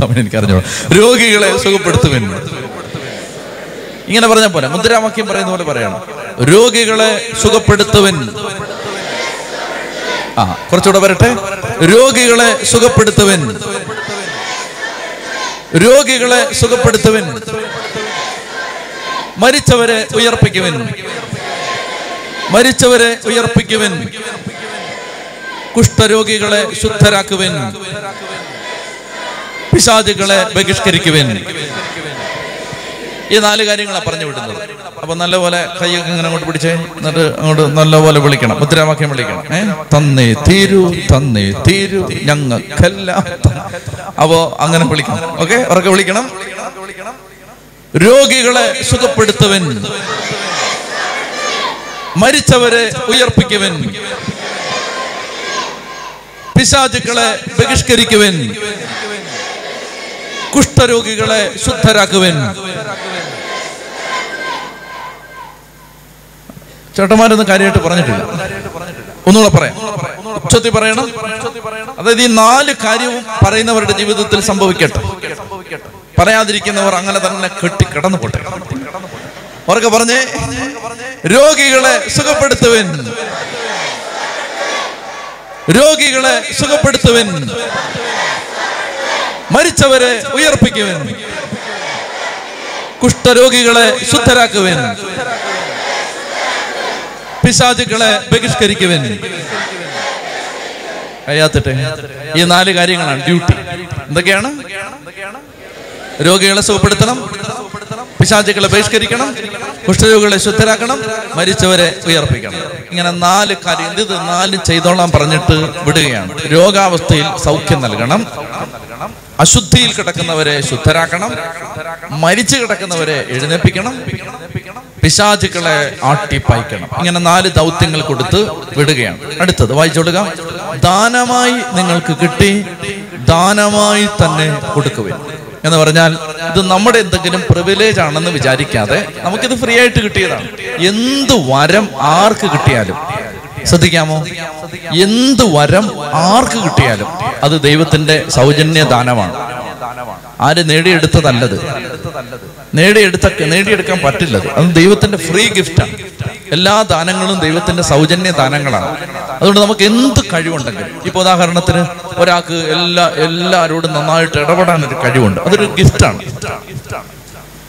തമിഴ് എനിക്ക് അറിഞ്ഞോളൂ രോഗികളെ സുഖപ്പെടുത്തുവൻ. ഇങ്ങനെ പറഞ്ഞ പോലെ മുദ്രാവാക്യം പറയുന്ന പോലെ പറയണം. രോഗികളെ സുഖപ്പെടുത്തുവൻ. ആ കുറച്ചുകൂടെ വരട്ടെ. രോഗികളെ സുഖപ്പെടുത്തുവൻ. രോഗികളെ സുഖപ്പെടുത്തുവൻ. മരിച്ചവരെ ഉയർപ്പിക്കുവൻ. മരിച്ചവരെ ഉയർപ്പിക്കുവൻ. കുഷ്ഠരോഗികളെ ശുദ്ധരാക്കുവൻ. പിശാചുകളെ ബഹിഷ്കരിക്കുവൻ. ഈ നാല് കാര്യങ്ങളാണ് പറഞ്ഞു വിടുന്നത്. അപ്പൊ നല്ലപോലെ കൈയൊക്കെ ഇങ്ങനെ അങ്ങോട്ട് പിടിച്ചേ എന്നിട്ട് അങ്ങോട്ട് നല്ലപോലെ വിളിക്കണം. മുദ്രാവാക്യം വിളിക്കണം. ഏ? തന്നേ തീരു തന്നേ തീരു ഞങ്ങൾക്കെല്ലാം അപ്പോ അങ്ങനെ വിളിക്കണം. ഓക്കെ? ഉറക്കെ വിളിക്കണം. രോഗികളെ സുഖപ്പെടുത്തുവൻ. മരിച്ചവരെ ഉയർപ്പിക്കുവൻ. പിശാചുക്കളെ ബഹിഷ്കരിക്കുവൻ. കുഷ്ഠരോഗികളെ ശുദ്ധരാക്കുവൻ. ചേട്ടന്മാരൊന്നും കാര്യമായിട്ട് പറഞ്ഞിട്ടില്ല. ഒന്നുകൂടെ പറയാം. ഉച്ചത്തിൽ പറയണം. അതായത് ഈ നാല് കാര്യവും പറയുന്നവരുടെ ജീവിതത്തിൽ സംഭവിക്കട്ടെ. പറയാതിരിക്കുന്നവർ അങ്ങനെ തന്നെ കെട്ടി കിടന്നു പോട്ടെ. അവർക്ക് പറഞ്ഞേ രോഗികളെ സുഖപ്പെടുത്തുവൻ. രോഗികളെ സുഖപ്പെടുത്തുവൻ. മരിച്ചവരെ ഉയർപ്പിക്കുവൻ. കുഷ്ഠരോഗികളെ ശുദ്ധരാക്കുവൻ. പിശാചുക്കളെ ബഹിഷ്കരിക്കുവൻ. കഴിയാത്തിട്ടെ. ഈ നാല് കാര്യങ്ങളാണ് ഡ്യൂട്ടി. എന്തൊക്കെയാണ്? രോഗികളെ സുഖപ്പെടുത്തണം. പിശാചുക്കളെ ബഹിഷ്കരിക്കണം. കുഷ്ഠരോഗികളെ ശുദ്ധരാക്കണം. മരിച്ചവരെ ഉയർപ്പിക്കണം. ഇങ്ങനെ നാല് കാര്യം ഇത് നാല് ചെയ്തോളാം പറഞ്ഞിട്ട് വിടുകയാണ്. രോഗാവസ്ഥയിൽ സൗഖ്യം നൽകണം. അശുദ്ധിയിൽ കിടക്കുന്നവരെ ശുദ്ധരാക്കണം. മരിച്ചു കിടക്കുന്നവരെ എഴുന്നേൽപ്പിക്കണം പിശാചുക്കളെ ആട്ടിപ്പായിക്കണം ഇങ്ങനെ നാല് ദൗത്യങ്ങൾ കൊടുത്ത് വിടുകയാണ്. അടുത്തത് വായിച്ചോടുക ദാനമായി നിങ്ങൾക്ക് കിട്ടി ദാനമായി തന്നെ കൊടുക്കുകയും എന്ന് പറഞ്ഞാൽ ഇത് നമ്മുടെ എന്തെങ്കിലും പ്രിവിലേജ് ആണെന്ന് വിചാരിക്കാതെ നമുക്കിത് ഫ്രീ ആയിട്ട് കിട്ടിയതാണ്. എന്ത് വരം ആർക്ക് കിട്ടിയാലും. ശ്രദ്ധിക്കാമോ? എന്ത് വരം ആർക്ക് കിട്ടിയാലും അത് ദൈവത്തിന്റെ സൗജന്യ ദാനമാണ്. ആര് നേടിയെടുത്തതല്ലത്. നേടിയെടുത്ത നേടിയെടുക്കാൻ പറ്റില്ല അത്. ദൈവത്തിന്റെ ഫ്രീ ഗിഫ്റ്റാണ് എല്ലാ ദാനങ്ങളും ദൈവത്തിന്റെ സൗജന്യ ദാനങ്ങളാണ്. അതുകൊണ്ട് നമുക്ക് എന്ത് കഴിവുണ്ടെങ്കിലും ഇപ്പൊ ഉദാഹരണത്തിന് ഒരാൾക്ക് എല്ലാ എല്ലാവരോടും നന്നായിട്ട് ഇടപെടാൻ ഒരു കഴിവുണ്ട്. അതൊരു ഗിഫ്റ്റാണ്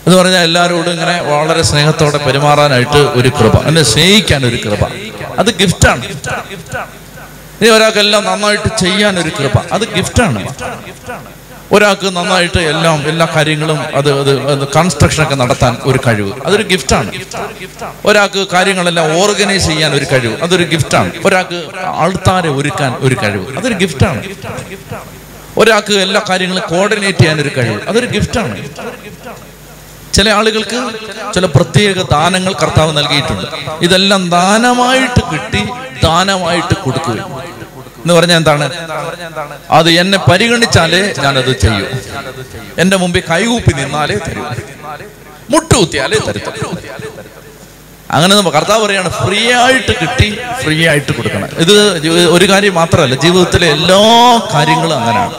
എന്ന് പറഞ്ഞാൽ എല്ലാവരോടും ഇങ്ങനെ വളരെ സ്നേഹത്തോടെ പെരുമാറാനായിട്ട് ഒരു കൃപ. എന്നെ സ്നേഹിക്കാൻ ഒരു കൃപ. അത് ഗിഫ്റ്റാണ് ഇനി ഒരാൾക്കെല്ലാം നന്നായിട്ട് ചെയ്യാൻ ഒരു കൃപ. അത് ഗിഫ്റ്റാണ് ഒരാൾക്ക് നന്നായിട്ട് എല്ലാം എല്ലാ കാര്യങ്ങളും അത് അത് ഒക്കെ നടത്താൻ ഒരു കഴിവ്. അതൊരു ഗിഫ്റ്റാണ് ഒരാൾക്ക് കാര്യങ്ങളെല്ലാം ഓർഗനൈസ് ചെയ്യാൻ ഒരു കഴിവ്. അതൊരു ഗിഫ്റ്റാണ് ഒരാൾക്ക് ആൾത്താരെ ഒരുക്കാൻ ഒരു കഴിവ്. അതൊരു ഗിഫ്റ്റാണ് ഒരാൾക്ക് എല്ലാ കാര്യങ്ങളും കോർഡിനേറ്റ് ചെയ്യാൻ ഒരു കഴിവ്. അതൊരു ഗിഫ്റ്റാണ് ചില ആളുകൾക്ക് ചില പ്രത്യേക ദാനങ്ങൾ കർത്താവ് നൽകിയിട്ടുണ്ട്. ഇതെല്ലാം ദാനമായിട്ട് കിട്ടി ദാനമായിട്ട് കൊടുക്കുക എന്ന് പറഞ്ഞാൽ എന്താണ്? അത് എന്നെ പരിഗണിച്ചാലേ ഞാനത് ചെയ്യൂ. എന്റെ മുമ്പിൽ കൈകൂപ്പി നിന്നാലേ തരൂ. മുട്ടുകുത്തിയാലേ തരുത്തൂ അങ്ങനെ കർത്താവ് പറയാണ് ഫ്രീ ആയിട്ട് കിട്ടി ഫ്രീ ആയിട്ട് കൊടുക്കണം. ഇത് ഒരു കാര്യം മാത്രമല്ല ജീവിതത്തിലെ എല്ലാ കാര്യങ്ങളും അങ്ങനെയാണ്.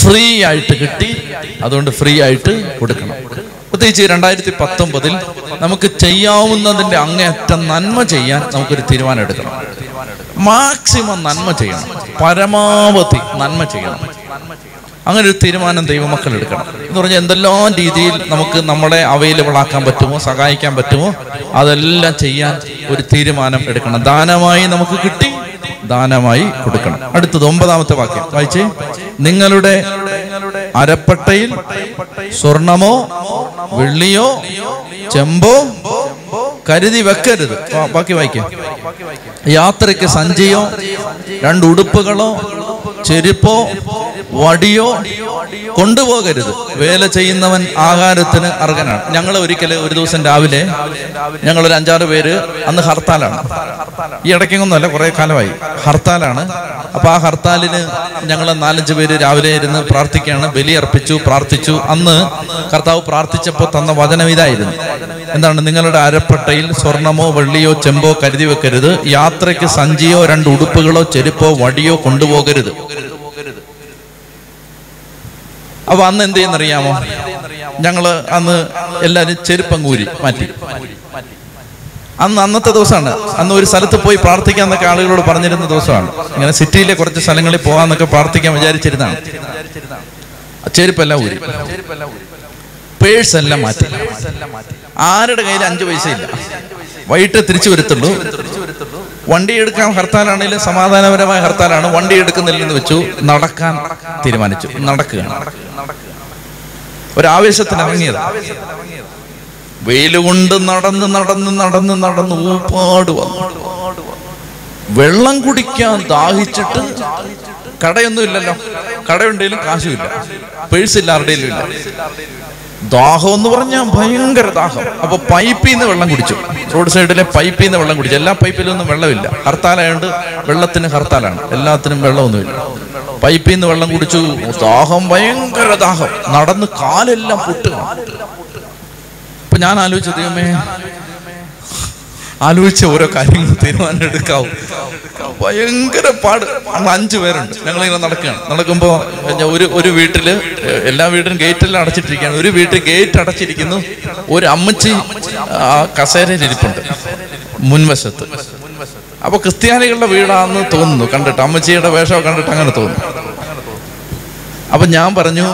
ഫ്രീ ആയിട്ട് കിട്ടി അതുകൊണ്ട് ഫ്രീ ആയിട്ട് കൊടുക്കണം. പ്രത്യേകിച്ച് രണ്ടായിരത്തി പത്തൊമ്പതിൽ നമുക്ക് ചെയ്യാവുന്നതിന്റെ അങ്ങേയറ്റം നന്മ ചെയ്യാൻ നമുക്കൊരു തീരുമാനം എടുക്കണം. മാക്സിമം നന്മ ചെയ്യണം. പരമാവധി നന്മ ചെയ്യണം. അങ്ങനെ ഒരു തീരുമാനം ദൈവമക്കൾ എടുക്കണം. എന്ന് പറഞ്ഞാൽ എന്തെല്ലാം രീതിയിൽ നമുക്ക് നമ്മളെ അവൈലബിൾ ആക്കാൻ പറ്റുമോ സഹായിക്കാൻ പറ്റുമോ അതെല്ലാം ചെയ്യാൻ ഒരു തീരുമാനം എടുക്കണം. ദാനമായി നമുക്ക് കിട്ടി ദാനമായി കൊടുക്കണം. അടുത്തത് ഒമ്പതാമത്തെ വാക്യം. വായിച്ചേ. നിങ്ങളുടെ അരപ്പട്ടയിൽ സ്വർണമോ വെള്ളിയോ ചെമ്പോ കരുതി വെക്കരുത്. ബാക്കി വായിക്കാം. യാത്രയ്ക്ക് സഞ്ചിയോ രണ്ട് ഉടുപ്പുകളോ ചെരുപ്പോ വടിയോ കൊണ്ടുപോകരുത്. വേല ചെയ്യുന്നവൻ ആഹാരത്തിന് അർഹനാണ്. ഞങ്ങൾ ഒരിക്കൽ ഒരു ദിവസം രാവിലെ ഞങ്ങൾ ഒരു അഞ്ചാറ് പേര് അന്ന് ഹർത്താലാണ്. ഈ ഇടയ്ക്കൊന്നുമല്ല കുറെ കാലമായി. ഹർത്താലാണ്. അപ്പൊ ആ ഹർത്താലിന് ഞങ്ങൾ നാലഞ്ച് പേര് രാവിലെ ഇരുന്ന് പ്രാർത്ഥിക്കുകയാണ്. ബലിയർപ്പിച്ചു പ്രാർത്ഥിച്ചു. അന്ന് കർത്താവ് പ്രാർത്ഥിച്ചപ്പോൾ തന്ന വചനം ഇതായിരുന്നു. എന്താണ്? നിങ്ങളുടെ അരപ്പട്ടയിൽ സ്വർണമോ വെള്ളിയോ ചെമ്പോ കരുതി വെക്കരുത്. യാത്രയ്ക്ക് സഞ്ചിയോ രണ്ട് ഉടുപ്പുകളോ ചെരുപ്പോ വടിയോ കൊണ്ടുപോകരുത്. അപ്പൊ അന്ന് എന്ത് ചെയ്യുന്നറിയാമോ ഞങ്ങൾ അന്ന് എല്ലാരും ചെരുപ്പങ്ങൂരി മാറ്റി. അന്ന് അന്നത്തെ ദിവസമാണ്. അന്ന് ഒരു സ്ഥലത്ത് പോയി പ്രാർത്ഥിക്കാൻ എന്നൊക്കെ ആളുകളോട് പറഞ്ഞിരുന്ന ദിവസമാണ്. ഇങ്ങനെ സിറ്റിയിലെ കുറച്ച് സ്ഥലങ്ങളിൽ പോകാന്നൊക്കെ പ്രാർത്ഥിക്കാൻ വിചാരിച്ചിരുന്നാണ് ചെരുപ്പെല്ലാം ഊരി. പേഴ്സ് എല്ലാം മാറ്റി. ആരുടെ കയ്യിൽ അഞ്ചു പൈസ ഇല്ല വൈകിട്ട് തിരിച്ചു വരത്തുള്ളൂ. വണ്ടി എടുക്കാൻ ഹർത്താലാണെങ്കിലും സമാധാനപരമായ ഹർത്താലാണ് വണ്ടി എടുക്കുന്നില്ലെന്ന് വെച്ചു നടക്കാൻ തീരുമാനിച്ചു. നടക്കുക ഒരാവേശത്തിന് ഇറങ്ങിയത്. വെയിൽ കൊണ്ട് നടന്ന് നടന്ന് നടന്ന് നടന്ന് ഊപ്പാട് വന്നു. വെള്ളം കുടിക്കാൻ ദാഹിച്ചിട്ട് കടയൊന്നും ഇല്ലല്ലോ. കടയുണ്ടെങ്കിലും കാശുമില്ല പേഴ്സില്ല ആരുടെയിലും ഇല്ല. ദാഹം എന്ന് പറഞ്ഞാൽ ഭയങ്കര ദാഹം. അപ്പൊ പൈപ്പിൽ നിന്ന് വെള്ളം കുടിച്ചു. റോഡ് സൈഡിലെ പൈപ്പിൽ നിന്ന് വെള്ളം കുടിച്ചു. എല്ലാ പൈപ്പിലൊന്നും വെള്ളമില്ല. ഹർത്താലായതുകൊണ്ട് വെള്ളത്തിന് ഹർത്താലാണ്. എല്ലാത്തിനും വെള്ളമൊന്നുമില്ല. പൈപ്പിൽ നിന്ന് വെള്ളം കുടിച്ചു. ദാഹം ഭയങ്കര ദാഹം. നടന്ന് കാലെല്ലാം പൊട്ടുക. അപ്പൊ ഞാൻ ആലോചിച്ചു ദൈവമേ ആലോചിച്ച ഓരോ കാര്യങ്ങൾ തീരുമാനം എടുക്കാവും. ഭയങ്കര പാട്. നമ്മൾ അഞ്ചു പേരുണ്ട്. ഞങ്ങളിങ്ങനെ നടക്കുകയാണ്. നടക്കുമ്പോൾ ഒരു ഒരു വീട്ടിൽ എല്ലാ വീട്ടിലും ഗേറ്റെല്ലാം അടച്ചിട്ടിരിക്കുകയാണ്. ഒരു വീട്ടിൽ ഗേറ്റ് അടച്ചിരിക്കുന്നു. ഒരു അമ്മച്ചി ഇരിപ്പുണ്ട്. മുൻവശത്ത്. അപ്പൊ ക്രിസ്ത്യാനികളുടെ വീടാണെന്ന് തോന്നുന്നു. കണ്ടിട്ട് അമ്മച്ചിയുടെ വേഷമൊക്കെ കണ്ടിട്ട് അങ്ങനെ തോന്നുന്നു. അപ്പൊ ഞാൻ പറഞ്ഞു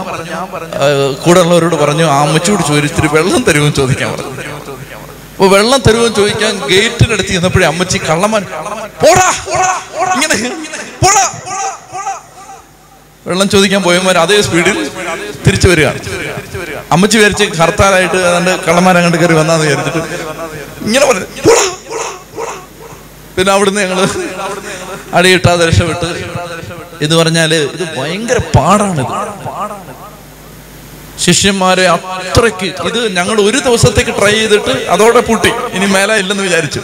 കൂടെ ഉള്ളവരോട് പറഞ്ഞു ആ അമ്മച്ചിയോട് ചോദിച്ചിട്ട് വെള്ളം തരുമെന്ന് ചോദിക്കാൻ പറഞ്ഞു. അപ്പൊ വെള്ളം തരുമെന്ന് ചോദിക്കാൻ ഗേറ്റിനടുത്ത് ചെന്നപ്പോഴേ അമ്മച്ചി കള്ളമാൻ പോടാ ഇങ്ങനെ പോടാ. വെള്ളം ചോദിക്കാൻ പോയവന്മാർ അതേ സ്പീഡിൽ തിരിച്ചു വരികയാണ് അമ്മച്ചി വിചാരിച്ച് ഹർത്താലായിട്ട് ഏതാണ്ട് കള്ളന്മാരെ അങ്ങോട്ട് കയറി വന്നാന്ന് വിചാരിച്ചിട്ട് ഇങ്ങനെ പറഞ്ഞു പിന്നെ അവിടുന്ന് ഞങ്ങൾ അടിയിട്ടാതെ രക്ഷപ്പെട്ട് എന്ന് പറഞ്ഞാൽ ഇത് ഭയങ്കര പാടാണ് ഇത്. ശിഷ്യന്മാരെ അത്രയ്ക്ക് ഇത് ഞങ്ങൾ ഒരു ദിവസത്തേക്ക് ട്രൈ ചെയ്തിട്ട് അതോടെ പൂട്ടി. ഇനി മേല ഇല്ലെന്ന് വിചാരിച്ചു.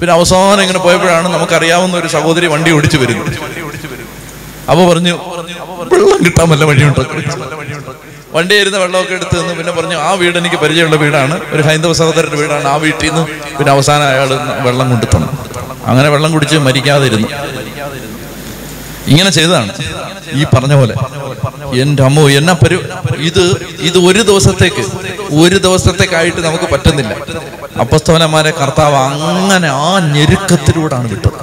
പിന്നെ അവസാനം ഇങ്ങനെ പോയപ്പോഴാണ് നമുക്കറിയാവുന്ന ഒരു സഹോദരി വണ്ടി ഓടിച്ചു വരുന്നത്. അപ്പൊ പറഞ്ഞു വെള്ളം കിട്ടാൻ വല്ല വഴിയുണ്ടോ? വണ്ടി ഇരുന്ന വെള്ളമൊക്കെ എടുത്ത് നിന്ന് പിന്നെ പറഞ്ഞു ആ വീട് എനിക്ക് പരിചയമുള്ള വീടാണ്. ഒരു ഹൈന്ദവ സഹോദരന്റെ വീടാണ്. ആ വീട്ടിൽ നിന്ന് പിന്നെ അവസാനം അയാൾ വെള്ളം കൊണ്ടു തന്നു അങ്ങനെ വെള്ളം കുടിച്ച് മരിക്കാതിരുന്നു. ഇങ്ങനെ ചെയ്തതാണ്. ഈ പറഞ്ഞ പോലെ. എന്റെ അമ്മോ എന്നാ പരു ഇത് ഇത് ഒരു ദിവസത്തേക്ക് ഒരു ദിവസത്തേക്കായിട്ട് നമുക്ക് പറ്റുന്നില്ല. അപ്പസ്തോലന്മാരെ കർത്താവ് അങ്ങനെ ആ ഞെരുക്കത്തിലൂടാണ് വിട്ടത്.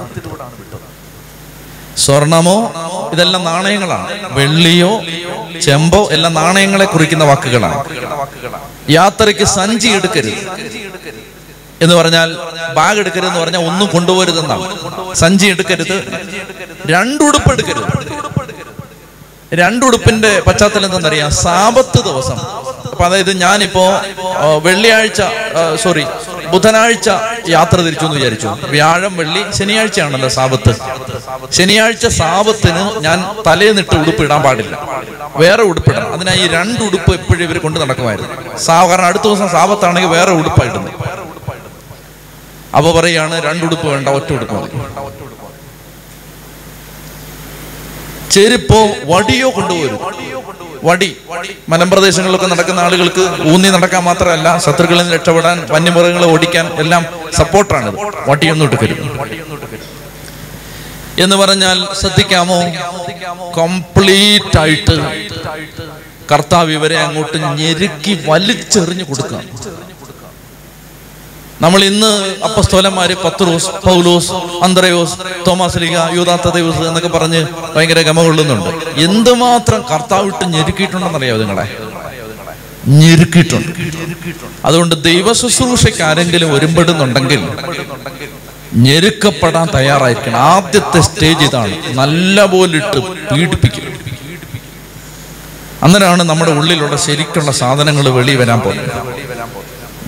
സ്വർണമോ ഇതെല്ലാം നാണയങ്ങളാണ്. വെള്ളിയോ ചെമ്പോ എല്ലാം നാണയങ്ങളെ കുറിക്കുന്ന വാക്കുകളാണ്. യാത്രയ്ക്ക് സഞ്ചി എടുക്കരുത്. എന്ന് പറഞ്ഞാൽ ബാഗ് എടുക്കരുത് എന്ന് പറഞ്ഞാൽ ഒന്നും കൊണ്ടുപോരുതെന്നാണ്. സഞ്ചി എടുക്കരുത്. രണ്ടുടുപ്പ് എടുക്കരുത്. രണ്ടുടുപ്പിന്റെ പശ്ചാത്തലം എന്തെന്നറിയാം സാപത്ത് ദിവസം. അപ്പൊ അതായത് ഞാനിപ്പോ വെള്ളിയാഴ്ച സോറി ബുധനാഴ്ച യാത്ര തിരിച്ചു എന്ന് വിചാരിച്ചു. വ്യാഴം വെള്ളി ശനിയാഴ്ചയാണല്ലോ സാപത്ത് ശനിയാഴ്ച സാപത്തിന് ഞാൻ തലേന്നിട്ട് ഉടുപ്പ് ഇടാൻ പാടില്ല. വേറെ ഉടുപ്പിടണം അതിനായി രണ്ട് ഉടുപ്പ് എപ്പോഴും ഇവർ കൊണ്ട് നടക്കുമായിരുന്നു. സാ കാരണം അടുത്ത ദിവസം സാപത്താണെങ്കിൽ വേറെ ഉടുപ്പായിടുന്നു അപ്പൊ പറയാണ് രണ്ടുടുപ്പ് വേണ്ട ഒറ്റ ഉടുപ്പ് മതി. ചെരുപ്പോ വടിയോ കൊണ്ടുപോരും വടി. മലമ്പ്രദേശങ്ങളിലൊക്കെ നടക്കുന്ന ആളുകൾക്ക് ഊന്നി നടക്കാൻ മാത്രമല്ല ശത്രുക്കളിൽ നിന്ന് രക്ഷപ്പെടാൻ വന്യമൃഗങ്ങളെ ഓടിക്കാൻ എല്ലാം സപ്പോർട്ടാണ് വടിയൊന്നും എടുക്കരുത്. എന്ന് പറഞ്ഞാൽ ശ്രദ്ധിക്കാമോ? കംപ്ലീറ്റ് ആയിട്ട് കർത്താവ് ഇവരെ അങ്ങോട്ട് ഞെരുക്കി വലിച്ചെറിഞ്ഞു കൊടുക്കുക നമ്മൾ ഇന്ന് അപ്പസ്തോലന്മാര് പത്രോസ് പൗലോസ് അന്ത്രയോസ് തോമസ് ലിഗ യൂതാത്ത ദൈവസ് എന്നൊക്കെ പറഞ്ഞ് ഭയങ്കര ഗമ കൊള്ളുന്നുണ്ട്. എന്തുമാത്രം കർത്താവ് ഇട്ട് ഞെരുക്കിയിട്ടുണ്ടെന്ന് അറിയാമോ നിങ്ങളെ? ഞെരുക്കിയിട്ടുണ്ട്. അതുകൊണ്ട് ദൈവ ശുശ്രൂഷയ്ക്ക് ആരെങ്കിലും ഒരുമ്പെടുന്നുണ്ടെങ്കിൽ ഞെരുക്കപ്പെടാൻ തയ്യാറായിരിക്കണം. ആദ്യത്തെ സ്റ്റേജ് ഇതാണ്. നല്ല പോലിട്ട് പീഡിപ്പിക്കും. അന്നേരമാണ് നമ്മുടെ ഉള്ളിലുള്ള ശരിക്കുള്ള സാധനങ്ങൾ വെളി വരാൻ പോകുന്നത്.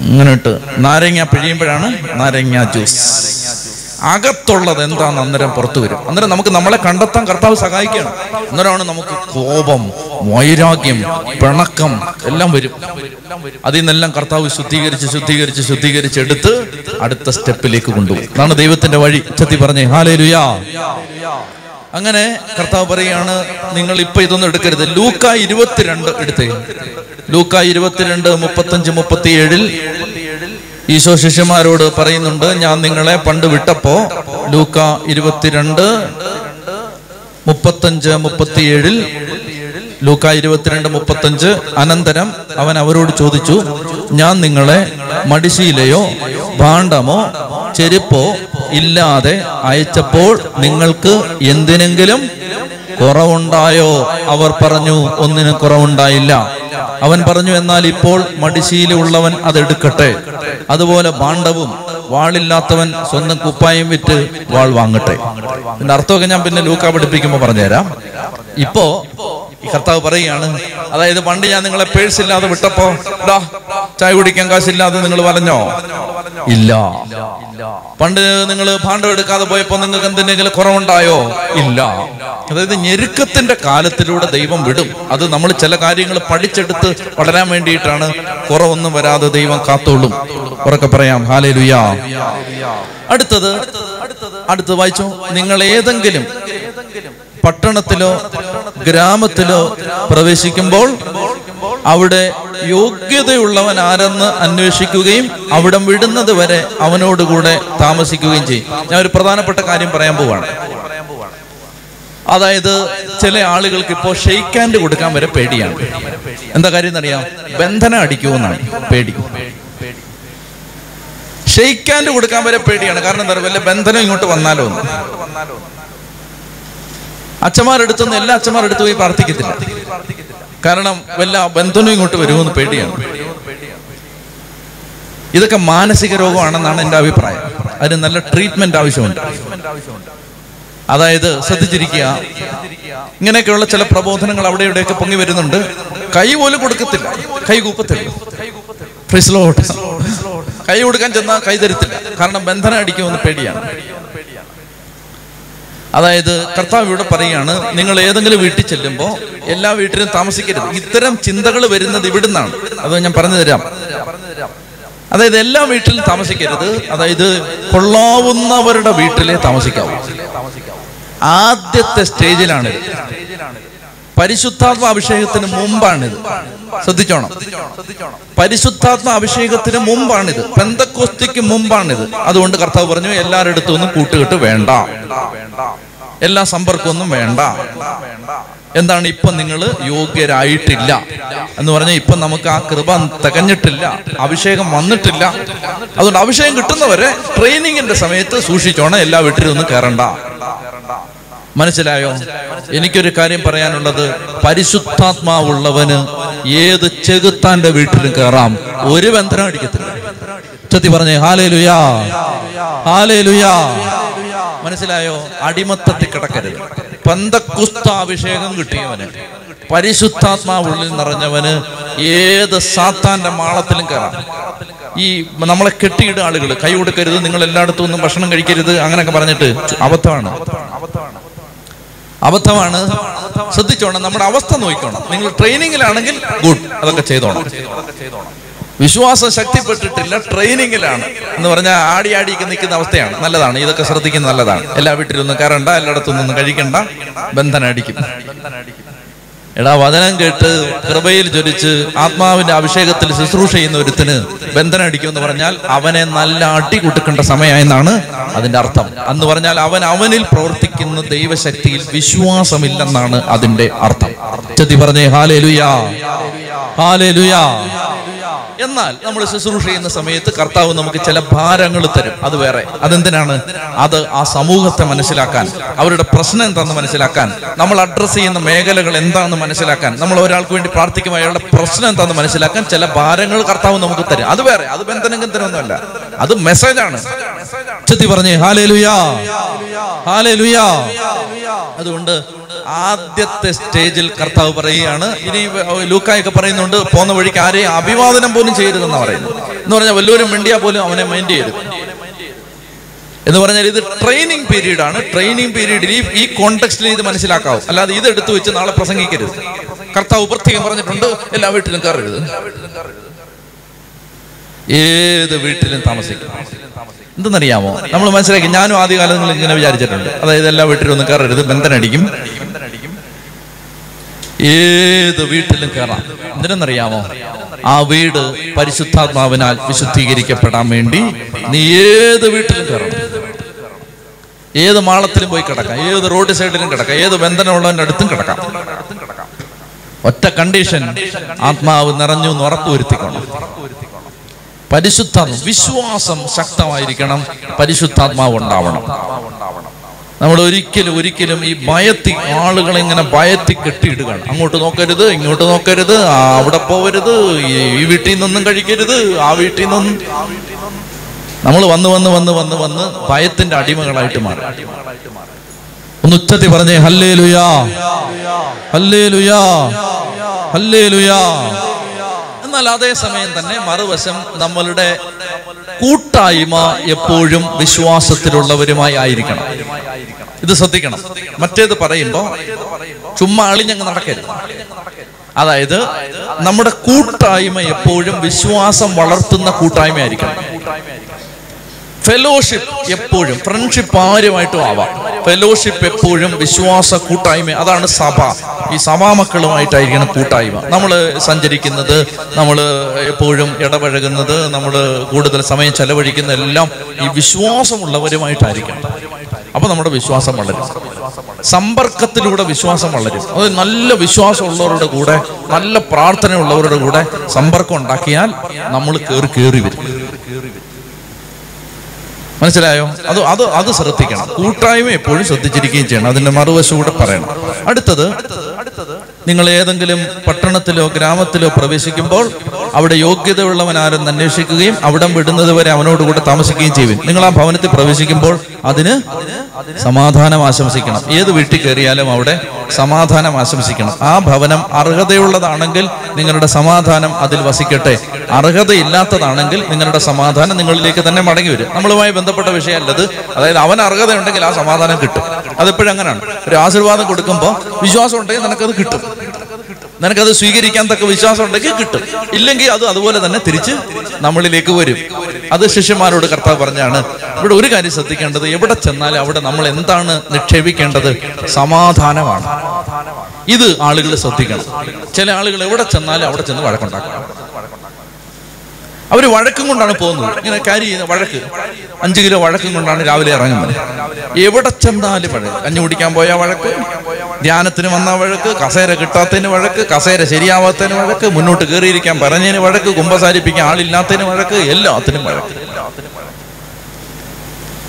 ഇങ്ങനെ ഇട്ട് നാരങ്ങ പിഴിയുമ്പോഴാണ് നാരങ്ങ ജ്യൂസ് അകത്തുള്ളത് എന്താന്ന് അന്നേരം പുറത്തു വരും. അന്നേരം നമുക്ക് നമ്മളെ കണ്ടെത്താൻ കർത്താവ് സഹായിക്കുകയാണ്. അന്നേരമാണ് നമുക്ക് കോപം വൈരാഗ്യം പിണക്കം എല്ലാം വരും. അതിൽ നിന്നെല്ലാം കർത്താവ് ശുദ്ധീകരിച്ച് ശുദ്ധീകരിച്ച് ശുദ്ധീകരിച്ച് എടുത്ത് അടുത്ത സ്റ്റെപ്പിലേക്ക് കൊണ്ടുപോകും. അതാണ് ദൈവത്തിന്റെ വഴി. ചെത്തി പറഞ്ഞേ ഹാലേ ലുയാ അങ്ങനെ കർത്താവ് പറയാണ് നിങ്ങൾ ഇപ്പൊ ഇതൊന്നും എടുക്കരുത്. ലൂക്ക ഇരുപത്തിരണ്ട് എടുത്തേ. ലൂക്ക ഇരുപത്തിരണ്ട് മുപ്പത്തഞ്ച് മുപ്പത്തിയേഴിൽ ഈശോ ശിഷ്യന്മാരോട് പറയുന്നുണ്ട് ഞാൻ നിങ്ങളെ പണ്ട് വിട്ടപ്പോ ലൂക്ക ഇരുപത്തിരണ്ട് മുപ്പത്തഞ്ച് മുപ്പത്തിയേഴിൽ ലൂക്ക ഇരുപത്തിരണ്ട് മുപ്പത്തഞ്ച് അനന്തരം അവൻ അവരോട് ചോദിച്ചു ഞാൻ നിങ്ങളെ മടിശീലയോ ഭാണ്ഡമോ ചെരുപ്പോ ഇല്ലാതെ അയച്ചപ്പോൾ നിങ്ങൾക്ക് എന്തിനെങ്കിലും കുറവുണ്ടായോ? അവർ പറഞ്ഞു ഒന്നിനും കുറവുണ്ടായില്ല. അവൻ പറഞ്ഞു എന്നാൽ ഇപ്പോൾ മടിശീലുള്ളവൻ അതെടുക്കട്ടെ. അതുപോലെ ഭാണ്ഡവും വാളില്ലാത്തവൻ സ്വന്തം കുപ്പായം വിറ്റ് വാൾ വാങ്ങട്ടെ. അർത്ഥമൊക്കെ ഞാൻ പിന്നെ ലൂക്ക പഠിപ്പിക്കുമ്പോൾ പറഞ്ഞുതരാം. ഇപ്പോ ഈ കർത്താവ് പറയുകയാണ് അതായത് പണ്ട് ഞാൻ നിങ്ങളെ പേഴ്സ് ഇല്ലാതെ വിട്ടപ്പോ ചായ കുടിക്കാൻ കാശില്ലാതെ നിങ്ങൾ പറഞ്ഞോ ഇല്ല. പണ്ട് നിങ്ങൾ ഭാണ്ഡം എടുക്കാതെ പോയപ്പോ നിങ്ങൾക്ക് എന്തെങ്കിലും കുറവുണ്ടായോ? ഇല്ല. അതായത് ഞെരുക്കത്തിന്റെ കാലത്തിലൂടെ ദൈവം വിടും. അത് നമ്മൾ ചില കാര്യങ്ങൾ പഠിച്ചെടുത്ത് വളരാൻ വേണ്ടിയിട്ടാണ്. കുറവൊന്നും വരാതെ ദൈവം കാത്തോളും. ഉറക്കെ പറയാം. ഹാലേ ലുയാ അടുത്തത് അടുത്തത് വായിച്ചോ? നിങ്ങൾ ഏതെങ്കിലും പട്ടണത്തിലോ ഗ്രാമത്തിലോ പ്രവേശിക്കുമ്പോൾ അവിടെ യോഗ്യതയുള്ളവൻ ആരെന്ന് അന്വേഷിക്കുകയും അവിടം വിടുന്നത് വരെ അവനോടുകൂടെ താമസിക്കുകയും ചെയ്യും. ഞാൻ ഒരു പ്രധാനപ്പെട്ട കാര്യം പറയാൻ പോവാണ്. അതായത് ചില ആളുകൾക്ക് ഇപ്പോൾ ഷെയ്ക്ക് ഹാൻഡ് കൊടുക്കാൻ വരെ പേടിയാണ്. എന്താ കാര്യം എന്നറിയാം? ബന്ധനം അടിക്കുമെന്നാണ് പേടി. ഷെയ്ക്ക് ഹാൻഡ് കൊടുക്കാൻ വരെ പേടിയാണ്. കാരണം എന്താ പറയുക വല്ല ബന്ധനം ഇങ്ങോട്ട് വന്നാലോ എന്ന്. അച്ഛന്മാരെടുത്തുനിന്ന് എല്ലാ അച്ഛന്മാരെടുത്ത് പോയി പ്രാർത്ഥിക്കത്തില്ല. കാരണം വല്ല ബന്ധുനും ഇങ്ങോട്ട് വരുമെന്ന് പേടിയാണ്. ഇതൊക്കെ മാനസിക രോഗമാണെന്നാണ് എന്റെ അഭിപ്രായം. അതിന് നല്ല ട്രീറ്റ്മെന്റ് ആവശ്യമുണ്ട്. അതായത് ശ്രദ്ധിച്ചിരിക്കുക. ഇങ്ങനെയൊക്കെയുള്ള ചില പ്രബോധനങ്ങൾ അവിടെ ഇവിടെയൊക്കെ പൊങ്ങി വരുന്നുണ്ട്. കൈ പോലും കൊടുക്കത്തില്ല. കൈ കൂപ്പത്തില്ല. കൈ കൊടുക്കാൻ ചെന്നാൽ കൈ തരത്തില്ല. കാരണം ബന്ധനം അടിക്കുമെന്ന് പേടിയാണ്. അതായത് കർത്താവ് ഇവിടെ പറയുകയാണ് നിങ്ങൾ ഏതെങ്കിലും വീട്ടിൽ ചെല്ലുമ്പോൾ എല്ലാ വീട്ടിലും താമസിക്കരുത്. ഇത്തരം ചിന്തകൾ വരുന്നത് ഇവിടുന്നാണ്. അത് ഞാൻ പറഞ്ഞു തരാം. അതായത് എല്ലാ വീട്ടിലും താമസിക്കരുത്. അതായത് കൊള്ളാവുന്നവരുടെ വീട്ടിലെ താമസിക്കാവൂ. ആദ്യത്തെ സ്റ്റേജിലാണ്. പരിശുദ്ധാത്മ അഭിഷേകത്തിന് മുമ്പാണിത്. ശ്രദ്ധിച്ചോണം. പരിശുദ്ധാത്മ അഭിഷേകത്തിന് മുമ്പാണിത്. പെന്തക്കോസ്തിക്ക് മുമ്പാണിത്. അതുകൊണ്ട് കർത്താവ് പറഞ്ഞു എല്ലാവരുടെ അടുത്തൊന്നും കൂട്ടുകെട്ട് വേണ്ട. എല്ലാ സമ്പർക്കമൊന്നും വേണ്ട. എന്താണ് ഇപ്പൊ നിങ്ങൾ യോഗ്യരായിട്ടില്ല? എന്ന് പറഞ്ഞാൽ ഇപ്പൊ നമുക്ക് ആ കൃപ തികഞ്ഞിട്ടില്ല. അഭിഷേകം വന്നിട്ടില്ല. അതുകൊണ്ട് അഭിഷേകം കിട്ടുന്നവരെ ട്രെയിനിങ്ങിന്റെ സമയത്ത് സൂക്ഷിച്ചോണം. എല്ലാ വീട്ടിലും ഒന്നും കയറണ്ട. മനസ്സിലായോ? എനിക്കൊരു കാര്യം പറയാനുള്ളത്. പരിശുദ്ധാത്മാവുള്ളവന് ഏത് ചെകുത്താന്റെ വീട്ടിലും കയറാം ഒരു ബന്ധനം അടിക്കത്തില്ല. ചത്തി പറഞ്ഞേ ഹാലേ ലുയാ ഹാലേ ലുയാ മനസ്സിലായോ? അടിമത്തത്തിൽ കിടക്കരുത്. പന്തക്കുസ്താഭിഷേകം കിട്ടിയവന് പരിശുദ്ധാത്മാവുള്ളിൽ നിറഞ്ഞവന് ഏത് സാത്താന്റെ മാളത്തിലും കയറാം ഈ നമ്മളെ കെട്ടിയിട ആളുകൾ കൈ കൊടുക്കരുത് നിങ്ങൾ എല്ലായിടത്തും ഒന്നും ഭക്ഷണം കഴിക്കരുത് അങ്ങനെയൊക്കെ പറഞ്ഞിട്ട് അബദ്ധമാണ്. ശ്രദ്ധിച്ചോണം നമ്മുടെ അവസ്ഥ നോക്കിക്കോണം. നിങ്ങൾ ട്രെയിനിങ്ങിലാണെങ്കിൽ ഗുഡ് അതൊക്കെ ചെയ്തോണം. വിശ്വാസം ശക്തിപ്പെട്ടിട്ടില്ല ട്രെയിനിങ്ങിലാണ്. എന്ന് പറഞ്ഞാൽ ആടി ആടിയൊക്കെ നിൽക്കുന്ന അവസ്ഥയാണ്. നല്ലതാണ് ഇതൊക്കെ ശ്രദ്ധിക്കുന്നത് നല്ലതാണ്. എല്ലാ വീട്ടിലൊന്നും കയറണ്ട എല്ലായിടത്തും ഒന്നും കഴിക്കണ്ട ബന്ധനടിക്കും. എടാ വചനം കേട്ട് കൃപയിൽ ജ്വലിച്ച് ആത്മാവിന്റെ അഭിഷേകത്തിൽ ശുശ്രൂഷ ചെയ്യുന്ന ഒരുത്തിന് ബന്ധനം അടിക്കുമെന്ന് പറഞ്ഞാൽ അവനെ നല്ല അടി കൊടുക്കേണ്ട സമയമായെന്നാണ് അതിന്റെ അർത്ഥം. അന്ന് പറഞ്ഞാൽ അവൻ അവനിൽ പ്രവർത്തിക്കുന്ന ദൈവശക്തിയിൽ വിശ്വാസമില്ലെന്നാണ് അതിന്റെ അർത്ഥം. ചെത്തി പറഞ്ഞേ ഹാലേ ലുയാ ഹാലേ ലുയാ എന്നാൽ നമ്മൾ ശുശ്രൂഷ ചെയ്യുന്ന സമയത്ത് കർത്താവ് നമുക്ക് ചില ഭാരങ്ങൾ തരും. അത് വേറെ. അതെന്തിനാണ്? അത് ആ സമൂഹത്തെ മനസ്സിലാക്കാൻ അവരുടെ പ്രശ്നം എന്താണെന്ന് മനസ്സിലാക്കാൻ നമ്മൾ അഡ്രസ്സ് ചെയ്യുന്ന മേഖലകൾ എന്താണെന്ന് മനസ്സിലാക്കാൻ നമ്മൾ ഒരാൾക്ക് വേണ്ടി പ്രാർത്ഥിക്കുമ്പോൾ അയാളുടെ പ്രശ്നം എന്താണെന്ന് മനസ്സിലാക്കാൻ ചില ഭാരങ്ങൾ കർത്താവ് നമുക്ക് തരും. അത് വേറെ. അത് ബന്ധനം ഗന്ധനൊന്നുമല്ല അത് മെസ്സേജാണ് ചെത്തി പറഞ്ഞേ ഹാലേ ലുയാ ഹാലേ ലുയാ അതുകൊണ്ട് ആദ്യത്തെ സ്റ്റേജിൽ കർത്താവ് പറയുകയാണ് ഇനി ലൂക്കായൊക്കെ പറയുന്നുണ്ട് പോകുന്ന വഴിക്ക് ആരെയും അഭിവാദനം പോലും ചെയ്യരുതെന്ന് പറയുന്നു എന്ന് പറഞ്ഞാൽ വല്ലവരും മിണ്ടിയാ പോലും അവനെ മൈൻഡ് ചെയ്യരുത്. എന്ന് പറഞ്ഞാൽ ഇത് ട്രെയിനിങ് പീരീഡ് ആണ് ട്രെയിനിങ് പീരീഡിൽ ഈ ഈ കോണ്ടെക്സ്റ്റിൽ ഇത് മനസ്സിലാക്കാവും. അല്ലാതെ ഇത് എടുത്തു വെച്ച് നാളെ പ്രസംഗിക്കരുത്. കർത്താവ് പ്രത്യേകം പറഞ്ഞിട്ടുണ്ട് എല്ലാ വീട്ടിലും കയറരുത്. ഏത് വീട്ടിലും താമസിക്കും. എന്തെന്നറിയാമോ? നമ്മൾ മനസ്സിലാക്കി ഞാനും ആദ്യകാലങ്ങളിൽ ഇങ്ങനെ വിചാരിച്ചിട്ടുണ്ട്. അതായത് എല്ലാ വീട്ടിലും ഒന്നും കയറരുത് ബന്ധനടിക്കും. ഏത് വീട്ടിലും കയറാം എന്തിനെന്നറിയാമോ? ആ വീട് പരിശുദ്ധാത്മാവിനാൽ വിശുദ്ധീകരിക്കപ്പെടാൻ വേണ്ടി നീ ഏത് വീട്ടിലും കയറണം ഏത് മാളത്തിലും പോയി കിടക്കാം. ഏത് റോഡ് സൈഡിലും കിടക്കാം. ഏത് ബന്ധനമുള്ളവന്റെ അടുത്തും കിടക്കാം. ഒറ്റ കണ്ടീഷൻ ആത്മാവ് നിറഞ്ഞു എന്ന് ഉറപ്പുവരുത്തിക്കണം പരിശുദ്ധ വിശ്വാസം ശക്തമായിരിക്കണം. പരിശുദ്ധാത്മാവ് ഉണ്ടാവണം. നമ്മൾ ഒരിക്കലും ഒരിക്കലും ഈ ഭയത്തി ആളുകളെ ഇങ്ങനെ ഭയത്തി കെട്ടിയിടുകയാണ്. അങ്ങോട്ട് നോക്കരുത് ഇങ്ങോട്ട് നോക്കരുത് അവിടെ പോവരുത് ഈ- വീട്ടിൽ നിന്നൊന്നും കഴിക്കരുത് ആ വീട്ടിൽ നിന്നും. നമ്മൾ വന്ന് വന്ന് വന്ന് വന്ന് വന്ന് ഭയത്തിന്റെ അടിമകളായിട്ട് മാറി. ഒന്ന് ഉച്ചത്തി പറഞ്ഞേ ഹല്ലേ ലുയാ ഹല്ലേ ലുയാ ഹല്ലേ ലുയാ എന്നാൽ അതേ സമയം തന്നെ മറുവശം നമ്മളുടെ കൂട്ടായ്മ എപ്പോഴും വിശ്വാസത്തിലുള്ളവരുമായി ആയിരിക്കണം. ഇത് ശ്രദ്ധിക്കണം. മറ്റേത് പറയുമ്പോ ചുമ്മാ അളിഞ്ഞങ്ങ് നടക്കരുത്. അതായത് നമ്മുടെ കൂട്ടായ്മ എപ്പോഴും വിശ്വാസം വളർത്തുന്ന കൂട്ടായ്മ കൂട്ടായ്മയായിരിക്കണം. ഫെലോഷിപ്പ് എപ്പോഴും ഫ്രണ്ട്ഷിപ്പ് ആരുമായിട്ടും ആവാം. ഫെലോഷിപ്പ് എപ്പോഴും വിശ്വാസ കൂട്ടായ്മ അതാണ് സഭ. ഈ സഭാമക്കളുമായിട്ടായിരിക്കണം കൂട്ടായ്മ. നമ്മൾ സഞ്ചരിക്കുന്നത് നമ്മൾ എപ്പോഴും ഇടപഴകുന്നത് നമ്മൾ കൂടുതൽ സമയം ചെലവഴിക്കുന്ന എല്ലാം ഈ വിശ്വാസമുള്ളവരുമായിട്ടായിരിക്കണം. അപ്പൊ നമ്മുടെ വിശ്വാസം വളരും. സമ്പർക്കത്തിലൂടെ വിശ്വാസം വളരും. അത് നല്ല വിശ്വാസമുള്ളവരുടെ കൂടെ നല്ല പ്രാർത്ഥനയുള്ളവരുടെ കൂടെ സമ്പർക്കം ഉണ്ടാക്കിയാൽ നമ്മൾ കയറി കയറി വരും. മനസ്സിലായോ? അത് അത് അത് ശ്രദ്ധിക്കണം. കൂട്ടായ്മ എപ്പോഴും ശ്രദ്ധിച്ചിരിക്കുകയും ചെയ്യണം. അതിന്റെ മറുവശം കൂടെ പറയണം. അടുത്തത് നിങ്ങൾ ഏതെങ്കിലും പട്ടണത്തിലോ ഗ്രാമത്തിലോ പ്രവേശിക്കുമ്പോൾ അവിടെ യോഗ്യതയുള്ളവൻ ആരെന്ന് അന്വേഷിക്കുകയും അവിടം വിടുന്നത് വരെ അവനോട് കൂടെ താമസിക്കുകയും ചെയ്യും. നിങ്ങൾ ആ ഭവനത്തിൽ പ്രവേശിക്കുമ്പോൾ അതിന് സമാധാനം ആശംസിക്കണം. ഏത് വീട്ടിൽ കയറിയാലും അവിടെ സമാധാനം ആശംസിക്കണം. ആ ഭവനം അർഹതയുള്ളതാണെങ്കിൽ നിങ്ങളുടെ സമാധാനം അതിൽ വസിക്കട്ടെ. അർഹതയില്ലാത്തതാണെങ്കിൽ നിങ്ങളുടെ സമാധാനം നിങ്ങളിലേക്ക് തന്നെ മടങ്ങി വരും. നമ്മളുമായി ബന്ധപ്പെട്ട വിഷയമല്ലത്. അതായത് അവൻ അർഹതയുണ്ടെങ്കിൽ ആ സമാധാനം കിട്ടും. അതെപ്പോഴും അങ്ങനെയാണ്. ഒരു ആശീർവാദം കൊടുക്കുമ്പോൾ വിശ്വാസം ഉണ്ടെങ്കിൽ നിനക്കത് കിട്ടും. നിനക്കത് സ്വീകരിക്കാൻ തക്ക വിശ്വാസം ഉണ്ടെങ്കിൽ കിട്ടും. ഇല്ലെങ്കിൽ അത് അതുപോലെ തന്നെ തിരിച്ച് നമ്മളിലേക്ക് വരും. അത് ശിഷ്യന്മാരോട് കർത്താവ് പറഞ്ഞാണ് ഇവിടെ ഒരു കാര്യം ശ്രദ്ധിക്കേണ്ടത് എവിടെ ചെന്നാലും അവിടെ നമ്മൾ എന്താണ് നിക്ഷേപിക്കേണ്ടത്? സമാധാനമാണ്. ഇത് ആളുകൾ ശ്രദ്ധിക്കണം. ചില ആളുകൾ എവിടെ ചെന്നാലും അവിടെ ചെന്ന് വഴക്കുണ്ടാക്കും അവർ വഴക്കും കൊണ്ടാണ് പോകുന്നത്. ഇങ്ങനെ കാരി ചെയ്യുന്ന വഴക്ക്. അഞ്ച് കിലോ വഴക്കും കൊണ്ടാണ് രാവിലെ ഇറങ്ങുന്നത്. എവിടെ ചെന്നാലും വഴക്ക്. കഞ്ഞി കുടിക്കാൻ പോയ വഴക്ക്. ധ്യാനത്തിന് വന്ന വഴക്ക്. കസേര കിട്ടാത്തതിന് വഴക്ക്. കസേര ശരിയാവാത്തതിന് വഴക്ക്. മുന്നോട്ട് കയറിയിരിക്കാൻ പറഞ്ഞതിന് വഴക്ക്. കുമ്പസാരിപ്പിക്കാൻ ആളില്ലാത്തതിന് വഴക്ക്. എല്ലാത്തിനും വഴക്ക്.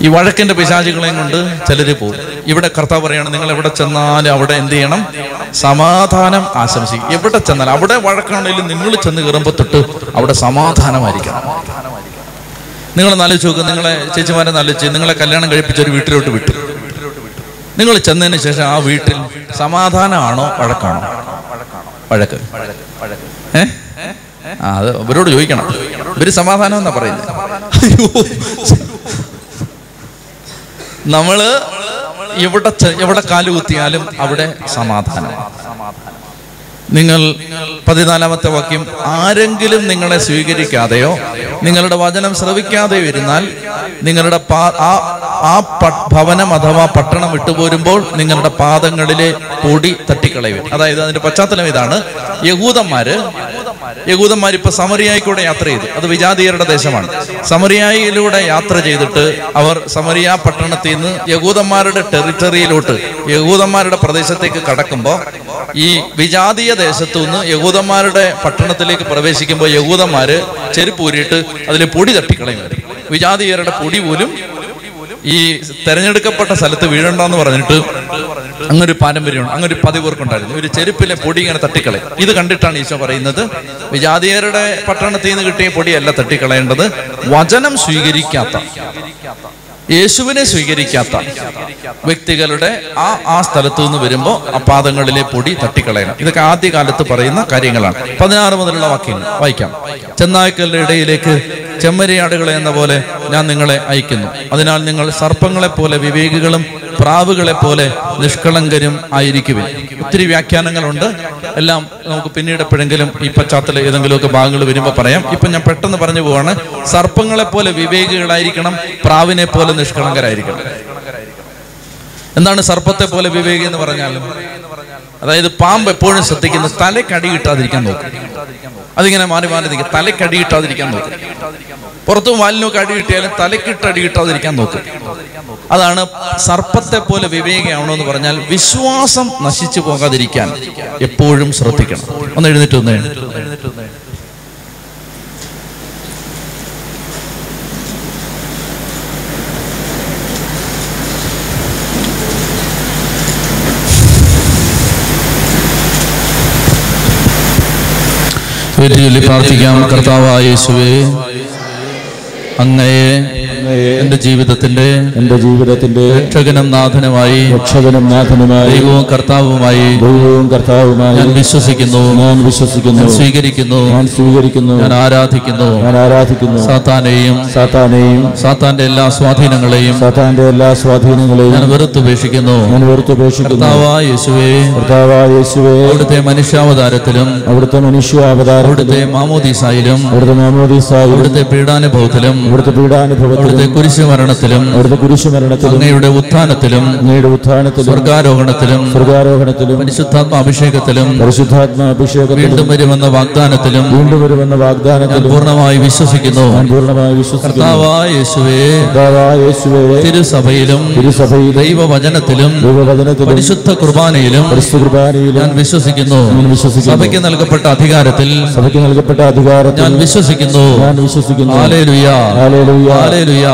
ഈ വഴക്കിന്റെ പിശാചുകളെയും കൊണ്ട് ചിലര് പോകും. ഇവിടെ കർത്താവ് പറയണം നിങ്ങൾ എവിടെ ചെന്നാലും അവിടെ എന്ത് ചെയ്യണം? സമാധാനം ആശംസിക്കും. എവിടെ ചെന്നാലും അവിടെ വഴക്കാണെങ്കിലും നിങ്ങൾ ചെന്ന് കയറുമ്പോൾ തൊട്ട് അവിടെ സമാധാനമായിരിക്കണം. നിങ്ങൾ നാലോചിച്ച് നോക്കുക നിങ്ങളെ ചേച്ചിമാരെ നാലോചിച്ച് നിങ്ങളെ കല്യാണം കഴിപ്പിച്ച ഒരു വീട്ടിലോട്ട് വിട്ടു. നിങ്ങൾ ചെന്നതിന് ശേഷം ആ വീട്ടിൽ സമാധാനമാണോ വഴക്കാണോ? വഴക്ക്. ഏ? അത് അവരോട് ചോദിക്കണം. ഇവർ സമാധാനം എന്നാ പറയുന്നത് നമ്മൾ എവിടെ എവിടെ കാലുകുത്തിയാലും അവിടെ സമാധാനം. നിങ്ങൾ പതിനാലാമത്തെ വാക്യം ആരെങ്കിലും നിങ്ങളെ സ്വീകരിക്കാതെയോ നിങ്ങളുടെ വചനം ശ്രവിക്കാതെയോ ഇരുന്നാൽ നിങ്ങളുടെ ആ ആ ഭവനം അഥവാ പട്ടണം വിട്ടുപോരുമ്പോൾ നിങ്ങളുടെ പാദങ്ങളിലെ പൊടി തട്ടിക്കളയും. അതായത് അതിന്റെ പശ്ചാത്തലം ഇതാണ്. യഹൂദന്മാര് യഹൂദന്മാർ ഇപ്പൊ സമറിയായിക്കൂടെ യാത്ര ചെയ്തു. അത് വിജാതീയരുടെ ദേശമാണ്. സമറിയായിലൂടെ യാത്ര ചെയ്തിട്ട് അവർ സമറിയ പട്ടണത്തിൽ നിന്ന് യഹൂദന്മാരുടെ ടെറിട്ടറിയിലോട്ട് യഹൂദന്മാരുടെ പ്രദേശത്തേക്ക് കടക്കുമ്പോൾ ഈ വിജാതീയ ദേശത്തു നിന്ന് യഹൂദന്മാരുടെ പട്ടണത്തിലേക്ക് പ്രവേശിക്കുമ്പോൾ യഹൂദന്മാര് ചെരുപ്പ് ഊരിയിട്ട് അതിലെ പൊടി തട്ടിക്കളയും വിജാതീയരുടെ പൊടി പോലും ഈ തെരഞ്ഞെടുക്കപ്പെട്ട സ്ഥലത്ത് വീഴണ്ടെന്ന് പറഞ്ഞിട്ട് അങ്ങനൊരു പാരമ്പര്യമാണ് അങ്ങനൊരു പതിവർക്കുണ്ടായിരുന്നു ഒരു ചെരുപ്പിലെ പൊടി ഇങ്ങനെ തട്ടിക്കളയും. ഇത് കണ്ടിട്ടാണ് ഈശോ പറയുന്നത് വിജാതീയരുടെ പട്ടണത്തിൽ നിന്ന് കിട്ടിയ പൊടിയല്ല തട്ടിക്കളയേണ്ടത് വചനം സ്വീകരിക്കാത്ത. യേശുവിനെ സ്വീകരിക്കാത്ത വ്യക്തികളുടെ ആ ആ സ്ഥലത്തു നിന്ന് വരുമ്പോൾ ആ പാദങ്ങളിലെ പൊടി തട്ടിക്കളയണം. ഇതൊക്കെ ആദ്യകാലത്ത് പറയുന്ന കാര്യങ്ങളാണ്. പതിനാറ് മുതലുള്ള വാക്യങ്ങൾ. വായിക്കാം. ചെന്നായ്ക്കളുടെ ഇടയിലേക്ക് ചെമ്മരിയാടുകളെ എന്ന പോലെ ഞാൻ നിങ്ങളെ അയക്കുന്നു. അതിനാൽ നിങ്ങൾ സർപ്പങ്ങളെ പോലെ വിവേകികളും പ്രാവുകളെ പോലെ നിഷ്കളങ്കരും ആയിരിക്കുവിൻ. ഒത്തിരി വ്യാഖ്യാനങ്ങളുണ്ട്. എല്ലാം നമുക്ക് പിന്നീട് എപ്പോഴെങ്കിലും ഈ പശ്ചാത്തല ഏതെങ്കിലുമൊക്കെ ഭാഗങ്ങൾ വരുമ്പോൾ പറയാം. ഇപ്പൊ ഞാൻ പെട്ടെന്ന് പറഞ്ഞു പോവാണ്. സർപ്പങ്ങളെ പോലെ വിവേകികളായിരിക്കണം പ്രാവിനെ പോലെ നിഷ്കളങ്കരായിരിക്കണം. എന്താണ് സർപ്പത്തെ പോലെ വിവേകി എന്ന് പറഞ്ഞാലും അതായത് പാമ്പ് എപ്പോഴും ശ്രദ്ധിക്കുന്ന തലക്കടി കിട്ടാതിരിക്കാൻ നോക്കും. അതിങ്ങനെ മാറി മാറി നിൽക്കും തലക്കടി കിട്ടാതിരിക്കാൻ നോക്കും. പുറത്തും വാലിനൊക്കെ അടി കിട്ടിയാലും തലക്കിട്ട് അടി കിട്ടാതിരിക്കാൻ നോക്കും. അതാണ് സർപ്പത്തെ പോലെ വിവേകയാണോ എന്ന് പറഞ്ഞാൽ വിശ്വാസം നശിച്ചു പോകാതിരിക്കാൻ എപ്പോഴും ശ്രദ്ധിക്കണം. ഒന്ന് എഴുന്നേറ്റ് ഒന്ന് എഴുന്നേറ്റ് ഒന്ന്. വീട്ടിൽ പ്രാർത്ഥിക്കാം കർത്താവായ യേശുവേ അങ്ങയെ എന്റെ ജീവിതത്തിന്റെ എന്റെ ജീവിതത്തിന്റെ രക്ഷകനും നാഥനുമായി രക്ഷകനും നാഥനുമായി ദൈവവും കർത്താവുമായി ദൈവവും കർത്താവുമായി ഞാൻ വിശ്വസിക്കുന്നു. ഞാൻ വിശ്വസിക്കുന്നു. സ്വീകരിക്കുന്നു. ഞാൻ സ്വീകരിക്കുന്നു. ഞാൻ ആരാധിക്കുന്നു. ഞാൻ ആരാധിക്കുന്നു. സാത്താനെയും സാത്താനെയും സാത്താന്റെ എല്ലാ സ്വാധീനങ്ങളെയും സാത്താന്റെ എല്ലാ സ്വാധീനങ്ങളെയും ഞാൻ വെറുത്തുപേക്ഷിക്കുന്നു. ഞാൻ വെറുത്തുപേക്ഷിക്കുന്നു. കർത്താവായ യേശുവേ കർത്താവായ യേശുവേ അവിടുത്തെ മനുഷ്യാവതാരത്തിലും അവിടുത്തെ മനുഷ്യാവതാരം അവിടുത്തെ മാമോദീസായിലും അവിടുത്തെ മാമോദീസായും അവിടുത്തെ പീഡാനുഭവത്തിലും അവിടുത്തെ പീഡാനുഭവത്തിലും അവിടുത്തെ കുരിശുമരണത്തിലും അവിടുത്തെ കുരിശുമരണത്തിലും അങ്ങയുടെ ഉത്ഥാനത്തിലും അങ്ങയുടെ ഉത്ഥാനത്തിലും സ്വർഗാരോഹണത്തിലും സ്വർഗാരോഹണത്തിലും പരിശുദ്ധാത്മാഭിഷേകത്തിലും പരിശുദ്ധാത്മാഭിഷേകത്തിലും വീണ്ടും വരുമെന്ന വാഗ്ദാനത്തിലും വീണ്ടും വരുമെന്ന വാഗ്ദാനത്തിൽ വാഗ്ദാനത്തിലും പൂർണമായി വിശ്വസിക്കുന്നു. പൂർണമായി വിശ്വസിക്കുന്നു. തിരുസഭയിലും തിരുസഭയിലും ദൈവവചനത്തിലും ദൈവവചനത്തിലും പരിശുദ്ധ കുർബാനയിലും പരിശുദ്ധ കുർബാനയിലും ഞാൻ വിശ്വസിക്കുന്നു. വിശ്വസിക്കുന്നു. സഭയ്ക്ക് നൽകപ്പെട്ട അധികാരത്തിൽ സഭയ്ക്ക് നൽകപ്പെട്ട അധികാരത്തിൽ ഞാൻ വിശ്വസിക്കുന്നു. ഞാൻ വിശ്വസിക്കുന്നു. Hallelujah hallelujah. ഹാലേലുയ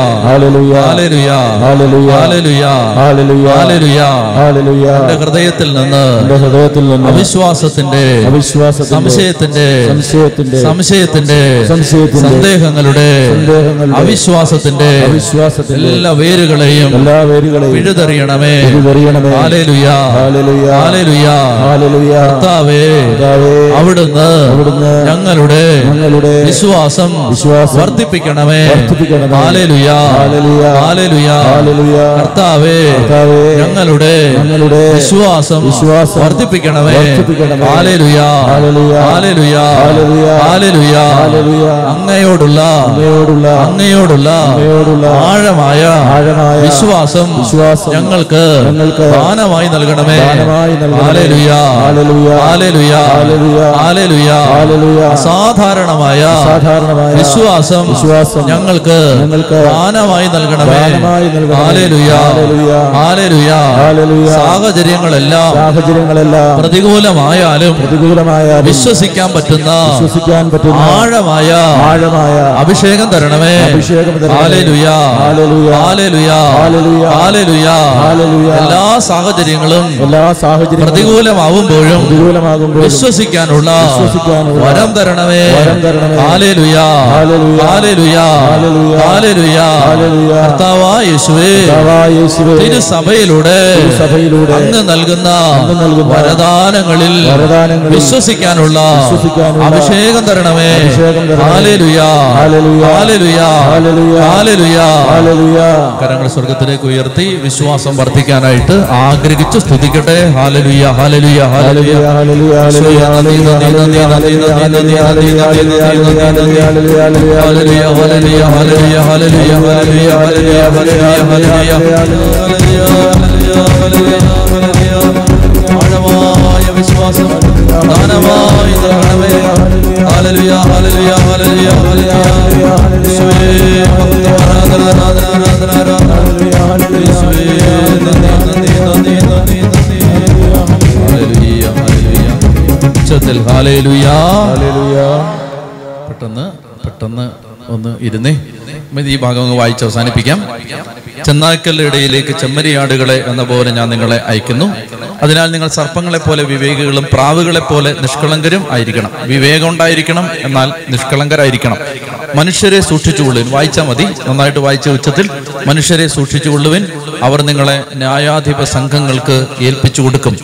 ഹൃദയത്തിൽ നിന്ന് ഹൃദയത്തിൽ നിന്ന് അവിശ്വാസത്തിന്റെ അവിശ്വാസ സംശയത്തിന്റെ സംശയത്തിന്റെ സംശയത്തിന്റെ സംശയത്തിന്റെ സന്ദേഹങ്ങളുടെ അവിശ്വാസത്തിന്റെ അവിശ്വാസത്തിന്റെ എല്ലാ വേരുകളെയും എല്ലാ വേരുകളെയും പിഴുതെറിയണമേ പിഴുതെറിയണമേ ആലേലുയാ ആലേലുയാ ആലേലുയാ ആലേലുയാ കർത്താവേ അവിടുന്ന് അവിടുന്ന് ഞങ്ങളുടെ ഞങ്ങളുടെ വിശ്വാസം വിശ്വാസം വർദ്ധിപ്പിക്കണമേ. വർദ്ധിപ്പിക്കണമേ. കർത്താവേ ഞങ്ങളുടെ വിശ്വാസം വർദ്ധിപ്പിക്കണമേ അങ്ങയോടുള്ള അങ്ങയോടുള്ള ആഴമായ വിശ്വാസം ഞങ്ങൾക്ക് ദാനമായി നൽകണമേ സാധാരണമായ വിശ്വാസം ഞങ്ങൾക്ക് ദാനമായി നൽകണമേ സാഹചര്യങ്ങളെല്ലാം സാഹചര്യങ്ങളെല്ലാം പ്രതികൂലമായാലും പ്രതികൂലമായ വിശ്വസിക്കാൻ പറ്റുന്ന വിശ്വസിക്കാൻ പറ്റുന്ന ആഴമായ ആഴമായ അഭിഷേകം തരണമേ അഭിഷേകം എല്ലാ സാഹചര്യങ്ങളും എല്ലാ സാഹചര്യ പ്രതികൂലമാകുമ്പോഴും പ്രതികൂലമാകുമ്പോൾ വിശ്വസിക്കാനുള്ള വരം തരണമേ വരം തരണമേ ആലലുയാ ആലലുയാ ആലലുയാ ആലലുയാ തിരുസഭയിലൂടെ അങ്ങ് നൽകുന്ന വരദാനങ്ങളിൽ വിശ്വസിക്കാനുള്ള അഭിഷേകം തരണമേ കരങ്ങൾ സ്വർഗത്തിലേക്ക് ഉയർത്തി വിശ്വാസം വർദ്ധിക്കാനായിട്ട് ആഗ്രഹിച്ച് സ്തുതിക്കട്ടെ ഹാലലുയ ഹാലലുയ ഹാലലുയ ഹാലലുയ ഹാലലുയ ഹാലലുയ ആഴമായ വിശ്വാസം ദാനമായി നൽകണമേ ഹലലുയ ഹലലുയ ഹലലുയ ഹലലുയ ആരാധന ആരാധന ആരാധന പെട്ടെന്ന് പെട്ടെന്ന് ഒന്ന് ഇരുന്നേ. ഈ ഭാഗം വായിച്ച് അവസാനിപ്പിക്കാം. ചെന്നായ്ക്കളുടെ ഇടയിലേക്ക് ചെമ്മരിയാടുകളെ എന്ന പോലെ ഞാൻ നിങ്ങളെ അയക്കുന്നു. അതിനാൽ നിങ്ങൾ സർപ്പങ്ങളെ പോലെ വിവേകികളും പ്രാവുകളെ പോലെ നിഷ്കളങ്കരും ആയിരിക്കണം. വിവേകം ഉണ്ടായിരിക്കണം എന്നാൽ നിഷ്കളങ്കരായിരിക്കണം. മനുഷ്യരെ സൂക്ഷിച്ചുകൊള്ളുവിൻ വായിച്ചാൽ മതി. നന്നായിട്ട് വായിച്ച ഉച്ചത്തിൽ മനുഷ്യരെ സൂക്ഷിച്ചുകൊള്ളുവിൻ അവർ നിങ്ങളെ ന്യായാധിപ സംഘങ്ങൾക്ക് ഏൽപ്പിച്ചു കൊടുക്കും.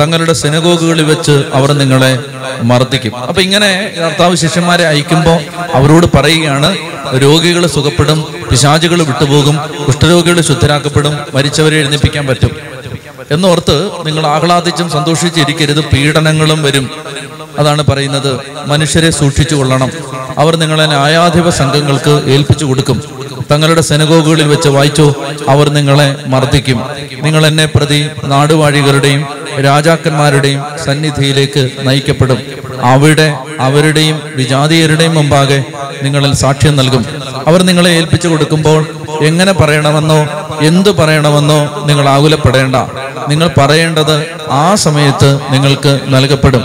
തങ്ങളുടെ സിനഗോഗുകളിൽ വെച്ച് അവർ നിങ്ങളെ മർദ്ദിക്കും. അപ്പൊ ഇങ്ങനെ കർത്താവ് ശിഷ്യന്മാരെ അയക്കുമ്പോൾ അവരോട് പറയുകയാണ് രോഗികൾ സുഖപ്പെടും പിശാചുകൾ വിട്ടുപോകും കുഷ്ഠരോഗികൾ ശുദ്ധരാക്കപ്പെടും മരിച്ചവരെ എഴുന്നേപ്പിക്കാൻ പറ്റും. എന്നോർത്ത് നിങ്ങൾ ആഹ്ലാദിച്ചും സന്തോഷിച്ചിരിക്കരുത് പീഡനങ്ങളും വരും. അതാണ് പറയുന്നത് മനുഷ്യരെ സൂക്ഷിച്ചു കൊള്ളണം. അവർ നിങ്ങളെ ന്യായാധിപ സംഘങ്ങൾക്ക് ഏൽപ്പിച്ചു കൊടുക്കും. തങ്ങളുടെ സെനഗോഗുകളിൽ വെച്ച് വായിച്ചു അവർ നിങ്ങളെ മർദ്ദിക്കും. നിങ്ങൾ എന്നെ പ്രതി നാടുവാഴികളുടെയും രാജാക്കന്മാരുടെയും സന്നിധിയിലേക്ക് നയിക്കപ്പെടും. അവിടെ അവരുടെയും വിജാതീയരുടെയും മുമ്പാകെ നിങ്ങളിൽ സാക്ഷ്യം നൽകും. അവർ നിങ്ങളെ ഏൽപ്പിച്ചു കൊടുക്കുമ്പോൾ എങ്ങനെ പറയണമെന്നോ എന്തു പറയണമെന്നോ നിങ്ങൾ ആകുലപ്പെടേണ്ട. നിങ്ങൾ പറയേണ്ടത് ആ സമയത്ത് നിങ്ങൾക്ക് നൽകപ്പെടും.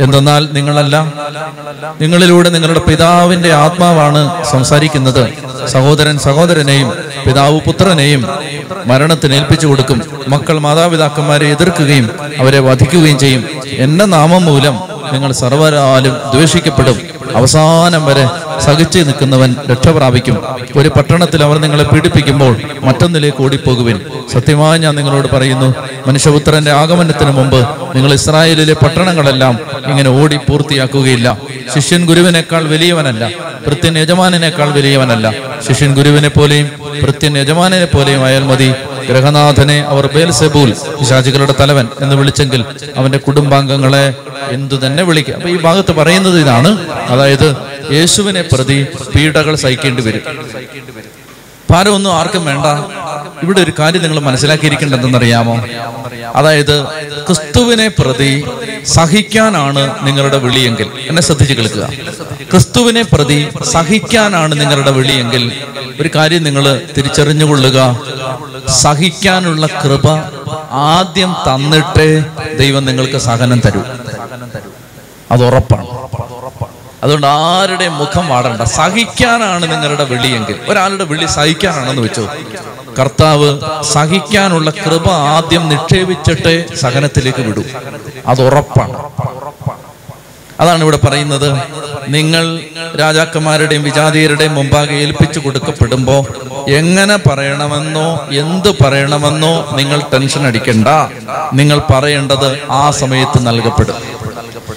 എന്തെന്നാൽ നിങ്ങളല്ല. നിങ്ങളിലൂടെ നിങ്ങളുടെ പിതാവിന്റെ ആത്മാവാണ് സംസാരിക്കുന്നത്. സഹോദരൻ സഹോദരനെയും പിതാവ് പുത്രനെയും മരണത്തിന് ഏൽപ്പിച്ചു കൊടുക്കും. മക്കൾ മാതാപിതാക്കന്മാരെ എതിർക്കുകയും അവരെ വധിക്കുകയും ചെയ്യും. എന്റെ നാമം മൂലം നിങ്ങൾ സർവരാലും ദ്വേഷിക്കപ്പെടും. അവസാനം വരെ സഹിച്ചു നിൽക്കുന്നവൻ രക്ഷ പ്രാപിക്കും. ഒരു പട്ടണത്തിൽ അവർ നിങ്ങളെ പീഡിപ്പിക്കുമ്പോൾ മറ്റൊന്നിലേക്ക് ഓടിപ്പോകുവിൻ. സത്യമായി ഞാൻ നിങ്ങളോട് പറയുന്നു മനുഷ്യപുത്രന്റെ ആഗമനത്തിന് മുമ്പ് നിങ്ങൾ ഇസ്രായേലിലെ പട്ടണങ്ങളെല്ലാം ഇങ്ങനെ ഓടി പൂർത്തിയാക്കുകയില്ല. ശിഷ്യൻ ഗുരുവിനേക്കാൾ വലിയവനല്ല ഭൃത്യൻ യജമാനേക്കാൾ വലിയവനല്ല. ശിഷ്യൻ ഗുരുവിനെ പോലെയും ഭൃത്യൻ യജമാനെ പോലെയും ആയാൽ മതി. ഗ്രഹനാഥനെ അവർ ബേൽസെബൂൽ പിശാചികളുടെ തലവൻ എന്ന് വിളിച്ചെങ്കിൽ അവന്റെ കുടുംബാംഗങ്ങളെ എന്തു തന്നെ വിളിക്കുക അപ്പൊ ഈ ഭാഗത്ത് പറയുന്നത് ഇതാണ്. അതായത് യേശുവിനെ പ്രതി പീഡകൾ സഹിക്കേണ്ടി വരും. ഭാരമൊന്നും ആർക്കും വേണ്ട. ഇവിടെ ഒരു കാര്യം നിങ്ങൾ മനസ്സിലാക്കിയിരിക്കേണ്ടതെന്നറിയാമോ? അതായത് ക്രിസ്തുവിനെ പ്രതി സഹിക്കാനാണ് നിങ്ങളുടെ വിളിയെങ്കിൽ. എന്നെ ശ്രദ്ധിച്ച് കേൾക്കുക. ക്രിസ്തുവിനെ പ്രതി സഹിക്കാനാണ് നിങ്ങളുടെ വിളിയെങ്കിൽ. ഒരു കാര്യം നിങ്ങൾ തിരിച്ചറിഞ്ഞുകൊള്ളുക. സഹിക്കാനുള്ള കൃപ ആദ്യം തന്നിട്ടേ ദൈവം നിങ്ങൾക്ക് സഹനം തരൂ. അത് ഉറപ്പാണ്. അതുകൊണ്ട് ആരുടെ മുഖം വാടണ്ട. സഹിക്കാനാണ് നിങ്ങളുടെ വിളിയെങ്കിൽ. ഒരാളുടെ വിളി സഹിക്കാനാണെന്ന് വെച്ചു. കർത്താവ് സഹിക്കാനുള്ള കൃപ ആദ്യം നിക്ഷേപിച്ചിട്ടേ സഹനത്തിലേക്ക് വിടൂ. അത് ഉറപ്പാണ്. അതാണ് ഇവിടെ പറയുന്നത്. നിങ്ങൾ രാജാക്കന്മാരുടെയും വിജാതീയരുടെയും മുമ്പാകെ ഏൽപ്പിച്ചു കൊടുക്കപ്പെടുമ്പോ എങ്ങനെ പറയണമെന്നോ എന്ത് പറയണമെന്നോ നിങ്ങൾ ടെൻഷൻ അടിക്കണ്ട. നിങ്ങൾ പറയേണ്ടത് ആ സമയത്ത് നൽകപ്പെടും.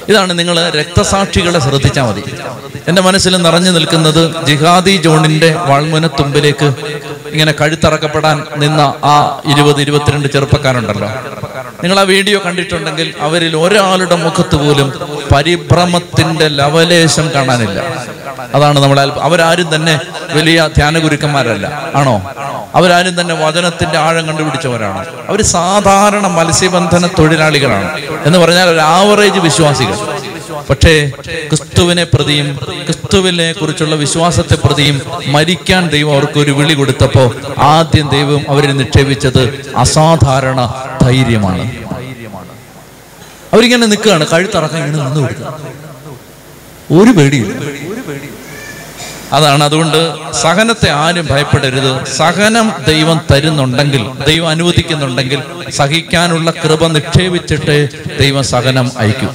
ഇതാണ് നിങ്ങൾ രക്തസാക്ഷികളെ ശ്രദ്ധിച്ചാൽ മതി. എന്റെ മനസ്സിൽ നിറഞ്ഞു നിൽക്കുന്നത് ജിഹാദി ജോണിന്റെ വാൾമുനത്തുമ്പിലേക്ക് ഇങ്ങനെ കഴുത്തറക്കപ്പെടാൻ നിന്ന ആ ഇരുപത് ഇരുപത്തിരണ്ട് ചെറുപ്പക്കാരുണ്ടല്ലോ. നിങ്ങൾ ആ വീഡിയോ കണ്ടിട്ടുണ്ടെങ്കിൽ അവരിൽ ഒരാളുടെ മുഖത്ത് പോലും പരിഭ്രമത്തിന്റെ ലവലേശം കാണാനില്ല. അതാണ് നമ്മളെ. അവരാരും തന്നെ വലിയ ധ്യാന ഗുരുക്കന്മാരല്ല ആണോ? അവരാരും തന്നെ വചനത്തിന്റെ ആഴം കണ്ടുപിടിച്ചവരാണ്. അവർ സാധാരണ മത്സ്യബന്ധന തൊഴിലാളികളാണ്. എന്ന് പറഞ്ഞാൽ ഒരു ആവറേജ് വിശ്വാസികൾ. പക്ഷേ ക്രിസ്തുവിനെ പ്രതിയും ക്രിസ്തുവിനെ കുറിച്ചുള്ള വിശ്വാസത്തെ പ്രതിയും മരിക്കാൻ ദൈവം അവർക്ക് ഒരു വിളി കൊടുത്തപ്പോ ആദ്യം ദൈവം അവരെ നിക്ഷേപിച്ചത് അസാധാരണ ധൈര്യമാണ്. അവരിങ്ങനെ നിൽക്കുകയാണ്. കഴുത്തറക്കം ഇങ്ങനെ നിന്ന് കൊടുക്കുക. ഒരു പേടിയില്ല. അതാണ് അതുകൊണ്ട് സഹനത്തെ ആരും ഭയപ്പെടരുത്. സഹനം ദൈവം തരുന്നുണ്ടെങ്കിൽ ദൈവം അനുവദിക്കുന്നുണ്ടെങ്കിൽ സഹിക്കാനുള്ള കൃപ നിക്ഷേപിച്ചിട്ട് ദൈവം സഹനം അയക്കും.